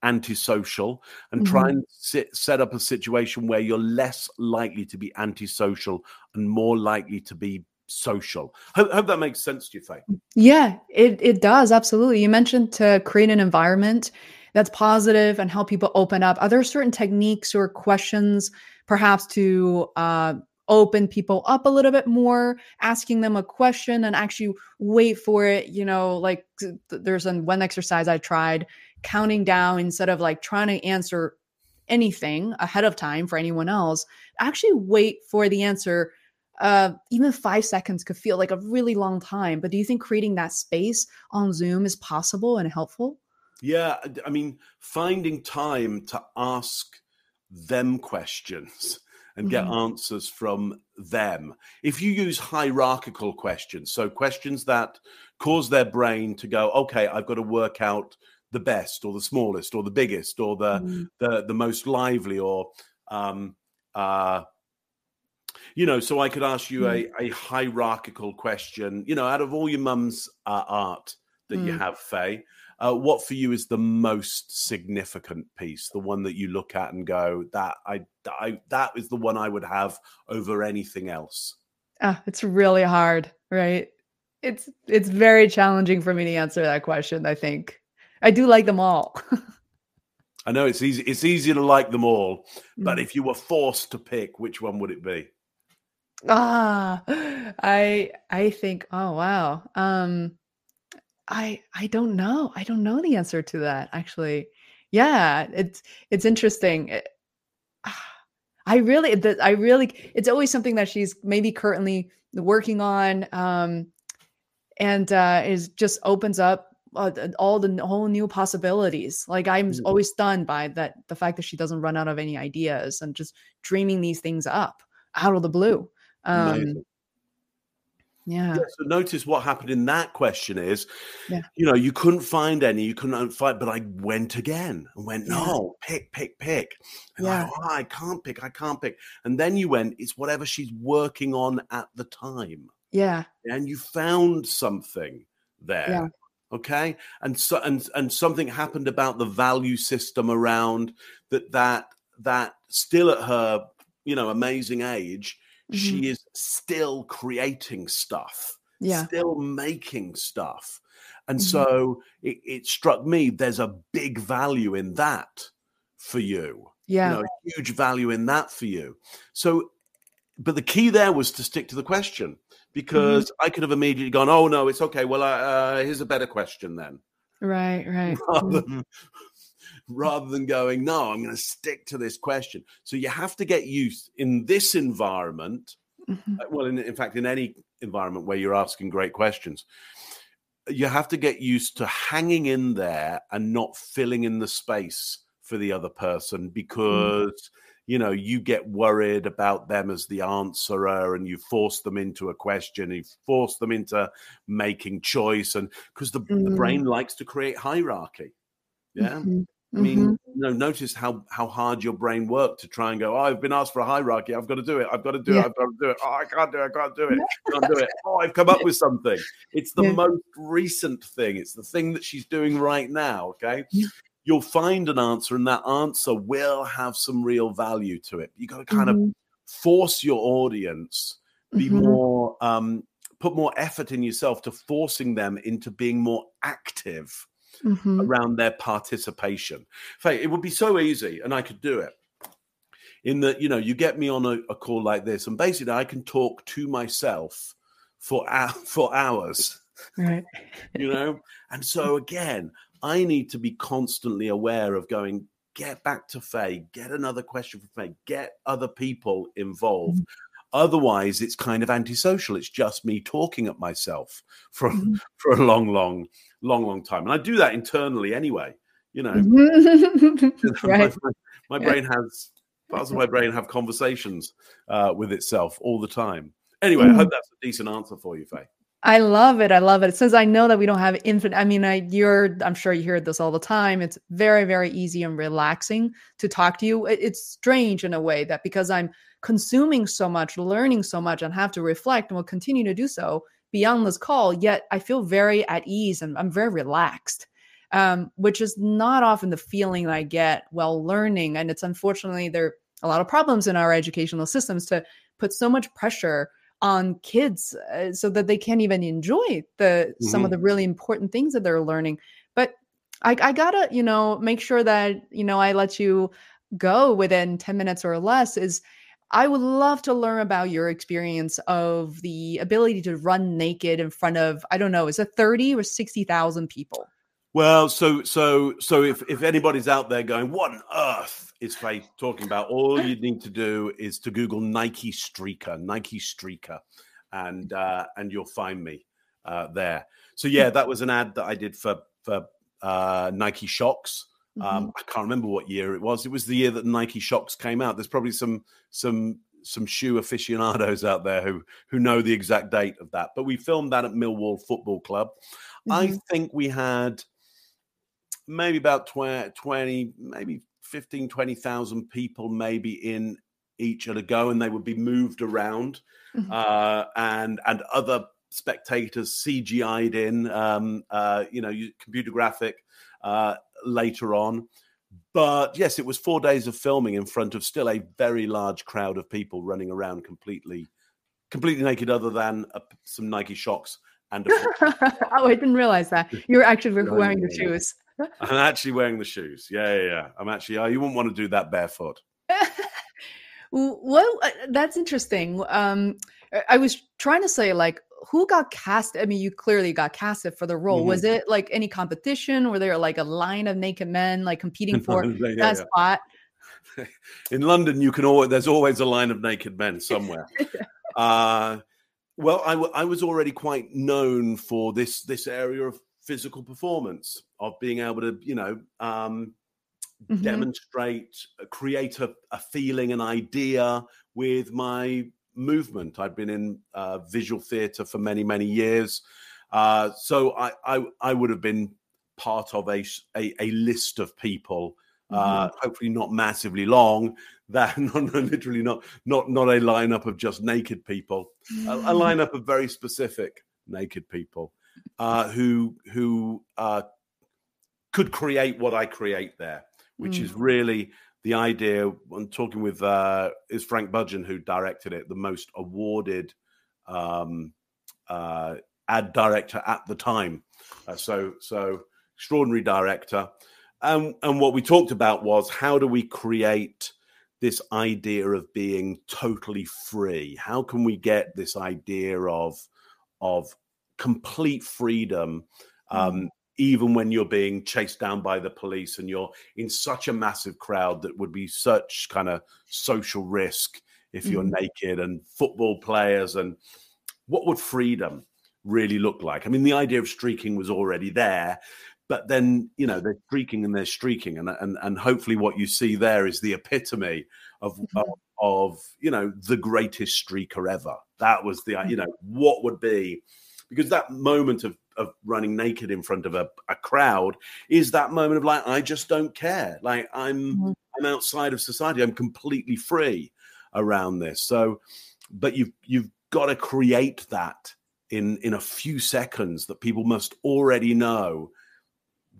antisocial and mm-hmm. try and sit, set up a situation where you're less likely to be antisocial and more likely to be social. Hope, hope that makes sense to you, Faye. Yeah, it, it does. Absolutely. You mentioned to create an environment that's positive and help people open up. Are there certain techniques or questions perhaps to uh, open people up a little bit more, asking them a question and actually wait for it. You know, like th- there's an, one exercise I tried counting down instead of like trying to answer anything ahead of time for anyone else, actually wait for the answer. Uh, even five seconds could feel like a really long time. But do you think creating that space on Zoom is possible and helpful? Yeah, I mean, finding time to ask them questions and get mm-hmm. answers from them. If you use hierarchical questions, so questions that cause their brain to go, okay, I've got to work out the best or the smallest or the biggest or the mm-hmm. the, the most lively or um uh you know so i could ask you mm-hmm. a, a hierarchical question you know out of all your mum's uh, art that you mm. have faye uh, what for you is the most significant piece, the one that you look at and go, that I, I that is the one I would have over anything else? Ah, it's really hard, right? It's it's very challenging for me to answer that question. I think I do like them all. I know it's easy. It's easy to like them all, but mm. if you were forced to pick, which one would it be? Ah, I I think. Oh wow. Um, I I don't know. I don't know the answer to that actually. Yeah, it's it's interesting. It, I really I really it's always something that she's maybe currently working on um and uh is just opens up uh, all the whole new possibilities. Like I'm mm-hmm. always stunned by that the fact that she doesn't run out of any ideas and just dreaming these things up out of the blue. Um yeah. yeah. So notice what happened in that question is, yeah. you know, you couldn't find any, you couldn't find, but I went again and went, no, pick, pick, pick. And yeah. I, oh, I can't pick, I can't pick. And then you went, it's whatever she's working on at the time. Yeah. And you found something there. Yeah. Okay. And so and and something happened about the value system around that that that still at her, you know, amazing age Mm-hmm. She is still creating stuff, yeah, still making stuff. And mm-hmm. so it, it, struck me there's a big value in that for you. Yeah. You know, huge value in that for you. So, but the key there was to stick to the question because mm-hmm. I could have immediately gone, oh, no, it's okay. Well, uh, here's a better question then. Right, right. Rather than, going, no, I'm going to stick to this question. So you have to get used in this environment. Mm-hmm. Uh, well, in, in fact, in any environment where you're asking great questions, you have to get used to hanging in there and not filling in the space for the other person Mm. because you know you get worried about them as the answerer and you force them into a question you force them into making choice and because the, the Mm. brain likes to create hierarchy yeah Mhm. I mean, Mhm. you know, notice how how hard your brain worked to try and go. Oh, I've been asked for a hierarchy. I've got to do it. I've got to do Yeah. it. I've got to do it. Oh, I can't do it. I can't do it. I can't do it. Oh, I've come up with something. It's the Yeah. most recent thing. It's the thing that she's doing right now. Okay, Yeah. you'll find an answer, and that answer will have some real value to it. You got to kind of Mhm. force your audience be Mhm. more um put more effort in yourself to forcing them into being more active Mhm. around their participation. Faye, it would be so easy, and I could do it. In that, you know, you get me on a, a call like this, and basically, I can talk to myself for for hours. Right. You know, and so again, I need to be constantly aware of going. Get back to Faye. Get another question for Faye. Get other people involved. Otherwise, it's kind of antisocial. It's just me talking at myself for Mhm. for a long, long, long, long time. And I do that internally anyway. You know, Mhm. my, right. my, my brain has parts of my brain have conversations uh, with itself all the time. Anyway, I hope Mm. that's a decent answer for you, Faye. I love it. I love it. Since I know that we don't have infinite, I mean, I, you're, I'm sure you hear this all the time. It's very, very easy and relaxing to talk to you. It- it's strange in a way that because I'm consuming so much, learning so much, and have to reflect and will continue to do so beyond this call, yet I feel very at ease and I'm very relaxed, um, which is not often the feeling I get while learning. And it's unfortunately, there are a lot of problems in our educational systems to put so much pressure on kids uh, so that they can't even enjoy the some of the really important things that they're learning but I, I gotta you know make sure that you know i let you go within 10 minutes or less is i would love to learn about your experience of the ability to run naked in front of i don't know is it 30 or 60000 people Well, so so so if if anybody's out there going, what on earth is Faye talking about? All you need to do is to Google Nike Streaker, Nike Streaker, and uh, and you'll find me uh, there. So yeah, that was an ad that I did for for uh, Nike Shox. Um, I can't remember what year it was. It was the year that Nike Shox came out. There's probably some some some shoe aficionados out there who who know the exact date of that. But we filmed that at Millwall Football Club. I Mhm. think we had maybe about 20, 20 maybe 15, 20,000 people maybe in each at a go, and they would be moved around. Mhm. Uh, and and other spectators CGI'd in, um, uh, you know, computer graphic uh, later on. But yes, it was four days of filming in front of still a very large crowd of people running around completely, completely naked, other than uh, some Nike Shox and a oh i didn't realize that you're actually No, wearing the shoes I'm actually wearing the shoes. Yeah, yeah, yeah. I'm actually. Oh, you wouldn't want to do that barefoot. well uh, that's interesting um i was trying to say like who got cast i mean you clearly got casted for the role was Mm-hmm. it like any competition Were there like a line of naked men like competing for Yeah, that yeah. spot In London, you can always. There's always a line of naked men somewhere. uh, well, I, w- I was already quite known for this this area of physical performance of being able to, you know, um, Mhm. demonstrate, uh, create a, a feeling, an idea with my movement. I'd been in uh, visual theatre for many, many years. Uh, so I, I, I would have been part of a a, a list of people, uh, hopefully not massively long, that not, literally not, not, not a lineup of just naked people, a, a lineup of very specific naked people uh, who, who uh, could create what I create there which Mm. is really the idea. I'm talking with uh, is Frank Budgen who directed it, the most awarded um, uh, ad director at the time. Uh, so so extraordinary director. And and what we talked about was how do we create this idea of being totally free? How can we get this idea of of complete freedom? Um, even when you're being chased down by the police and you're in such a massive crowd that would be such kind of social risk if you're Mhm. naked and football players and what would freedom really look like. I mean, the idea of streaking was already there, but then you know they're streaking and they're streaking, and and and hopefully what you see there is the epitome of mm-hmm. of, of, you know the greatest streaker ever. That was the you know what would be because that moment of of running naked in front of a, a crowd is that moment of like I just don't care. Like I'm mm-hmm. I'm outside of society. I'm completely free around this. So, but you've you've got to create that in in a few seconds that people must already know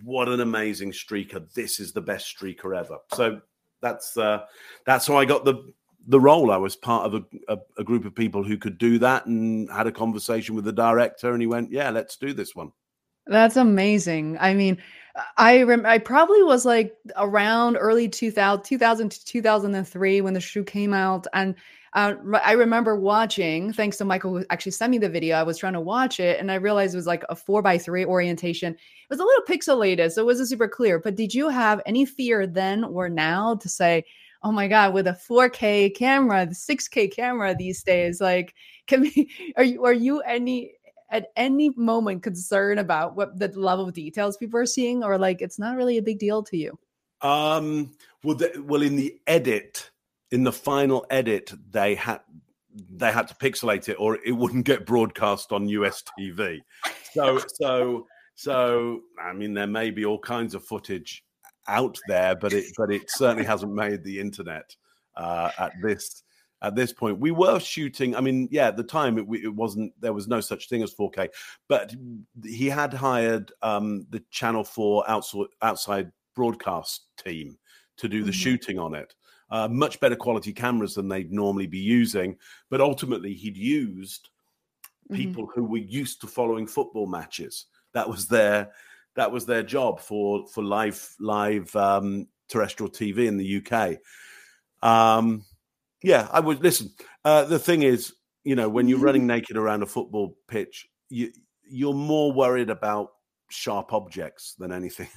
what an amazing streaker this is the best streaker ever so that's uh that's how i got the the role i was part of a, a, a group of people who could do that and had a conversation with the director and he went yeah let's do this one that's amazing i mean I rem- I probably was like around early 2000, 2000 to 2003 when the shoe came out. And uh, I remember watching, thanks to Michael who actually sent me the video. I was trying to watch it and I realized it was like a four by three orientation. It was a little pixelated, so it wasn't super clear. But did you have any fear then or now to say, oh my God, with a 4K camera, the 6K camera these days, like, can we, are you, are you any, at any moment concerned about what the level of details people are seeing, or like it's not really a big deal to you? Um, well, the, well, in the edit, in the final edit, they had they had to pixelate it, or it wouldn't get broadcast on US TV. So, so, so, I mean, there may be all kinds of footage out there, but it but it certainly hasn't made the internet uh, at this at this point. We were shooting. I mean, yeah, at the time it, it wasn't. There was no such thing as 4K, but he had hired um, the Channel Four outside outside broadcast team to do the mm-hmm. shooting on it. Uh, much better quality cameras than they'd normally be using, but ultimately he'd used mm-hmm. people mm-hmm. who were used to following football matches. That was their that was their job for for live live um, terrestrial TV in the UK. Um, yeah, I would listen. Uh, the thing is, you know, when you're running naked around a football pitch, you you're more worried about sharp objects than anything.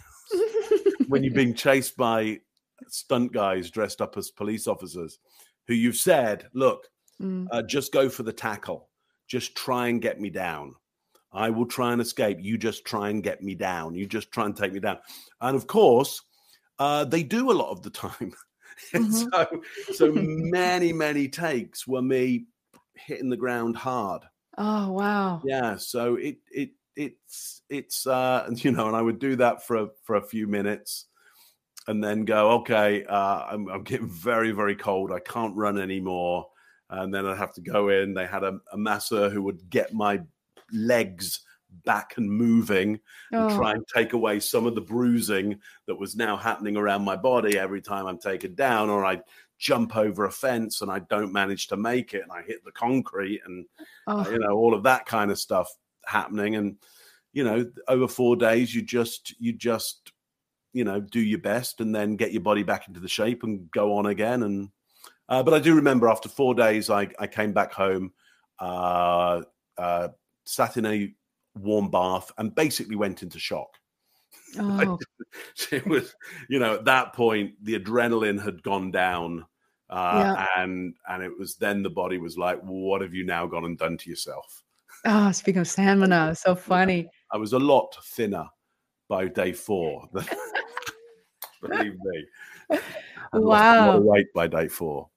when you're being chased by stunt guys dressed up as police officers, who you've said, "Look, mm. uh, just go for the tackle. Just try and get me down. I will try and escape. You just try and get me down. You just try and take me down." And of course, uh, they do a lot of the time. Mm-hmm. so, so many, many takes were me hitting the ground hard. Oh wow! Yeah, so it it it's it's uh you know, and I would do that for a, for a few minutes, and then go, okay, uh, I'm, I'm getting very very cold. I can't run anymore, and then I'd have to go in. They had a, a masser who would get my legs back and moving and oh. try and take away some of the bruising that was now happening around my body every time I'm taken down, or I jump over a fence and I don't manage to make it and I hit the concrete and oh. uh, you know all of that kind of stuff happening and you know over 4 days you just you just you know do your best and then get your body back into the shape and go on again and uh, but I do remember after 4 days I I came back home uh uh sat in a warm bath and basically went into shock. Oh. it was, you know, at that point the adrenaline had gone down, uh, yeah. and and it was then the body was like, "What have you now gone and done to yourself?" Oh, speaking of stamina, so funny. I was a lot thinner by day four. Believe me. wow. weight by day four.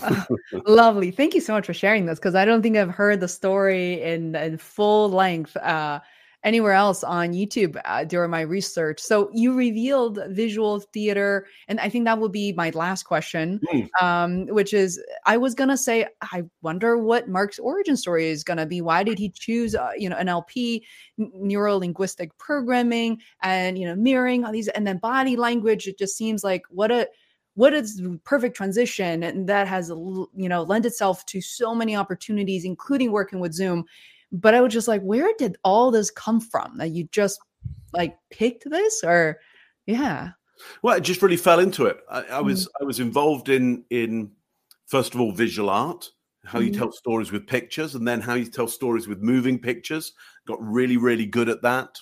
lovely. Thank you so much for sharing this because I don't think I've heard the story in, in full length uh, anywhere else on YouTube uh, during my research. So you revealed visual theater, and I think that would be my last question, mm. um, which is I was gonna say I wonder what Mark's origin story is gonna be. Why did he choose, uh, you know, NLP, neuro linguistic programming, and you know, mirroring all these, and then body language? It just seems like what a what is the perfect transition? And that has you know lend itself to so many opportunities including working with zoom. But i was just like where did all this come from that you just like picked this? Or yeah. Well it just really fell into it. I, I was mm-hmm. i was involved in in first of all visual art how you mm-hmm. tell stories with pictures and then how you tell stories with moving pictures. Got really really good at that.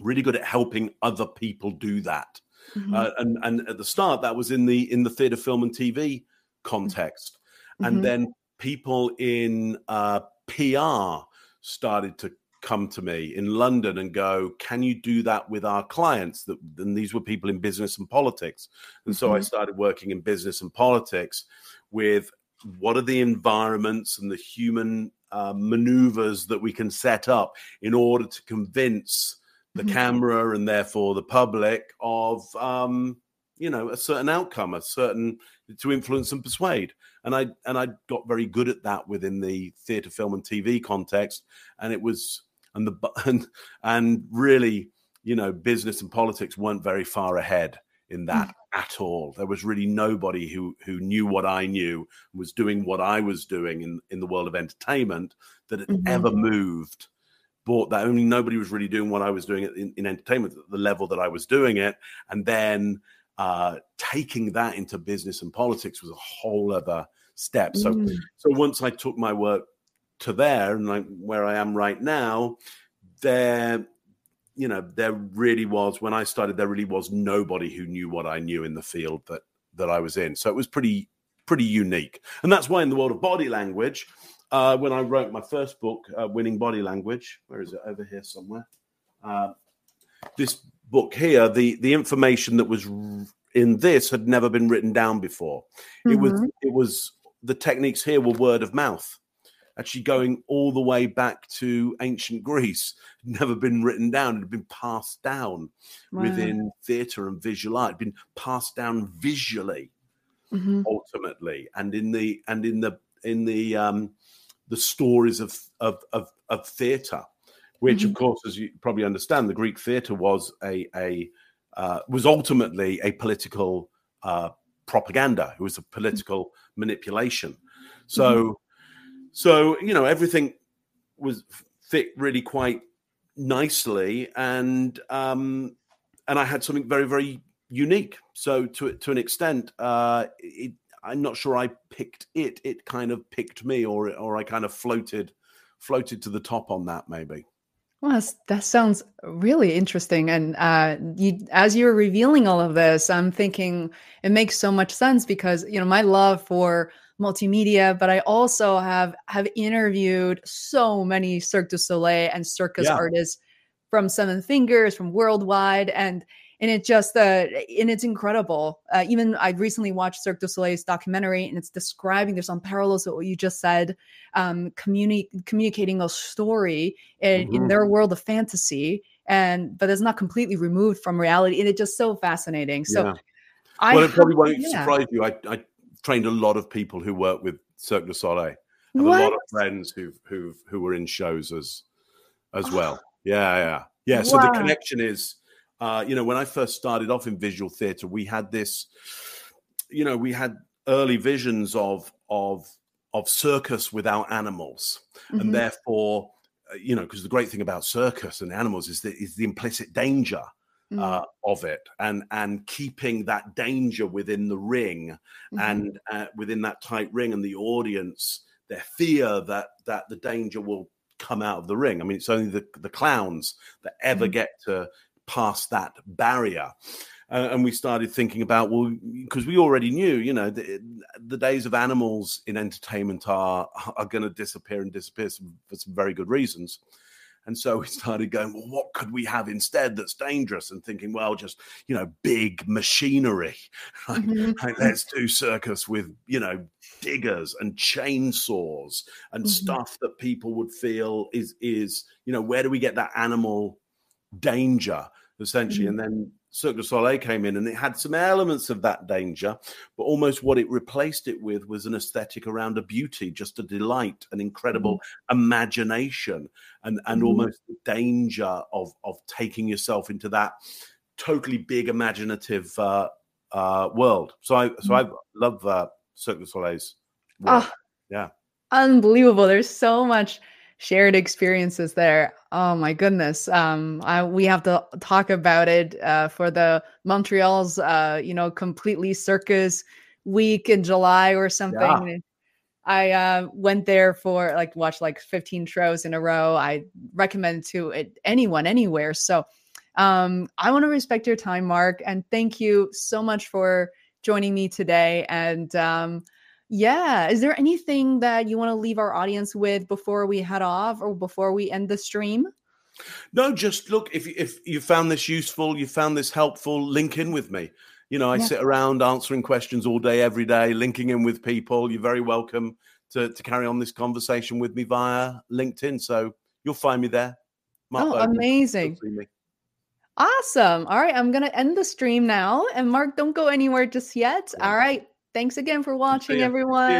Really good at helping other people do that Mm-hmm. Uh, and and at the start, that was in the in the theatre, film, and TV context, mm-hmm. and then people in uh, PR started to come to me in London and go, "Can you do that with our clients?" That and these were people in business and politics, and so mm-hmm. I started working in business and politics with what are the environments and the human uh, maneuvers that we can set up in order to convince the mm-hmm. camera and therefore the public of um, you know a certain outcome, a certain to influence and persuade. And I and I got very good at that within the theatre, film, and TV context. And it was and the and and really, you know, business and politics weren't very far ahead in that mm. at all. There was really nobody who who knew what I knew was doing what I was doing in in the world of entertainment that had mm-hmm. ever moved bought that. Only nobody was really doing what I was doing in, in entertainment at the level that I was doing it. And then uh, taking that into business and politics was a whole other step. So, mm. so once I took my work to there and like where I am right now, there, you know, there really was when I started. There really was nobody who knew what I knew in the field that that I was in. So it was pretty pretty unique, and that's why in the world of body language, uh, when I wrote my first book, uh, Winning Body Language. Where is it? Over here somewhere. Uh, this book here, the the information that was in this had never been written down before. Mm-hmm. It was mm-hmm. it was the techniques here were word of mouth, actually going all the way back to ancient Greece. Never been written down; it had been passed down wow. within theatre and visual art. It had been passed down visually, mm-hmm. ultimately, and in the and in the in the um, the stories of of of, of theatre, which mm-hmm. of course, as you probably understand, the Greek theatre was a a uh, was ultimately a political uh, propaganda. It was a political manipulation. So, mm-hmm. so you know, everything was fit really quite nicely, and um, and I had something very very unique. So to to an extent, uh, it, I'm not sure I picked it. It kind of picked me, or or I kind of floated floated to the top on that, maybe. Well, that sounds really interesting. And uh, you, as you were revealing all of this, I'm thinking it makes so much sense because you know my love for multimedia, but I also have have interviewed so many Cirque du Soleil and circus yeah. artists from Seven Fingers, from Worldwide, and and it just uh and it's incredible uh, even i recently watched cirque du soleil's documentary and it's describing there's some parallels to what you just said um communi- communicating a story in, mm-hmm. in their world of fantasy and but it's not completely removed from reality and it's just so fascinating so yeah. I well, it probably won't yeah. surprise you. I, I trained a lot of people who work with Cirque du Soleil. I have what? a lot of friends who who who were in shows as as well. Yeah, yeah, yeah. So wow. the connection is uh, you know, when I first started off in visual theatre, we had this, you know, we had early visions of of of circus without animals, mm-hmm. and therefore, uh, you know, because the great thing about circus and animals is the is the implicit danger. Mm-hmm. Uh, of it and and keeping that danger within the ring mm-hmm. and uh, within that tight ring and the audience their fear that that the danger will come out of the ring. I mean, it's only the the clowns that ever mm-hmm. get to past that barrier. Uh, and we started thinking about well because we already knew you know the, the, days of animals in entertainment are are going to disappear and disappear for some very good reasons and so we started going well what could we have instead that's dangerous and thinking well just you know big machinery like, mm-hmm. like let's do circus with you know diggers and chainsaws and mm-hmm. stuff that people would feel is is you know where do we get that animal danger essentially. Mm-hmm. And then Cirque du Soleil came in and it had some elements of that danger, but almost what it replaced it with was an aesthetic around a beauty, just a delight, an incredible mm-hmm. imagination, and, and mm-hmm. almost the danger of, of taking yourself into that totally big imaginative uh, uh, world. So I so I mm-hmm. love uh, Cirque du Soleil's work. Oh, yeah. Unbelievable. There's so much shared experiences there. Oh my goodness. Um, I, we have to talk about it uh, for the Montreal's, uh, you know, completely circus week in July or something. Yeah. I uh, went there for like watch like 15 shows in a row. I recommend to it, anyone anywhere. So um, I want to respect your time, Mark, and thank you so much for joining me today. And um, Yeah. Is there anything that you want to leave our audience with before we head off or before we end the stream? No, just look, if, if you found this useful, you found this helpful, link in with me. You know, I yeah. sit around answering questions all day, every day, linking in with people. You're very welcome to, to carry on this conversation with me via LinkedIn. So you'll find me there. Mark oh, Bowden. amazing. Awesome. All right. I'm going to end the stream now. And Mark, don't go anywhere just yet. Yeah. All right. Thanks again for watching, everyone.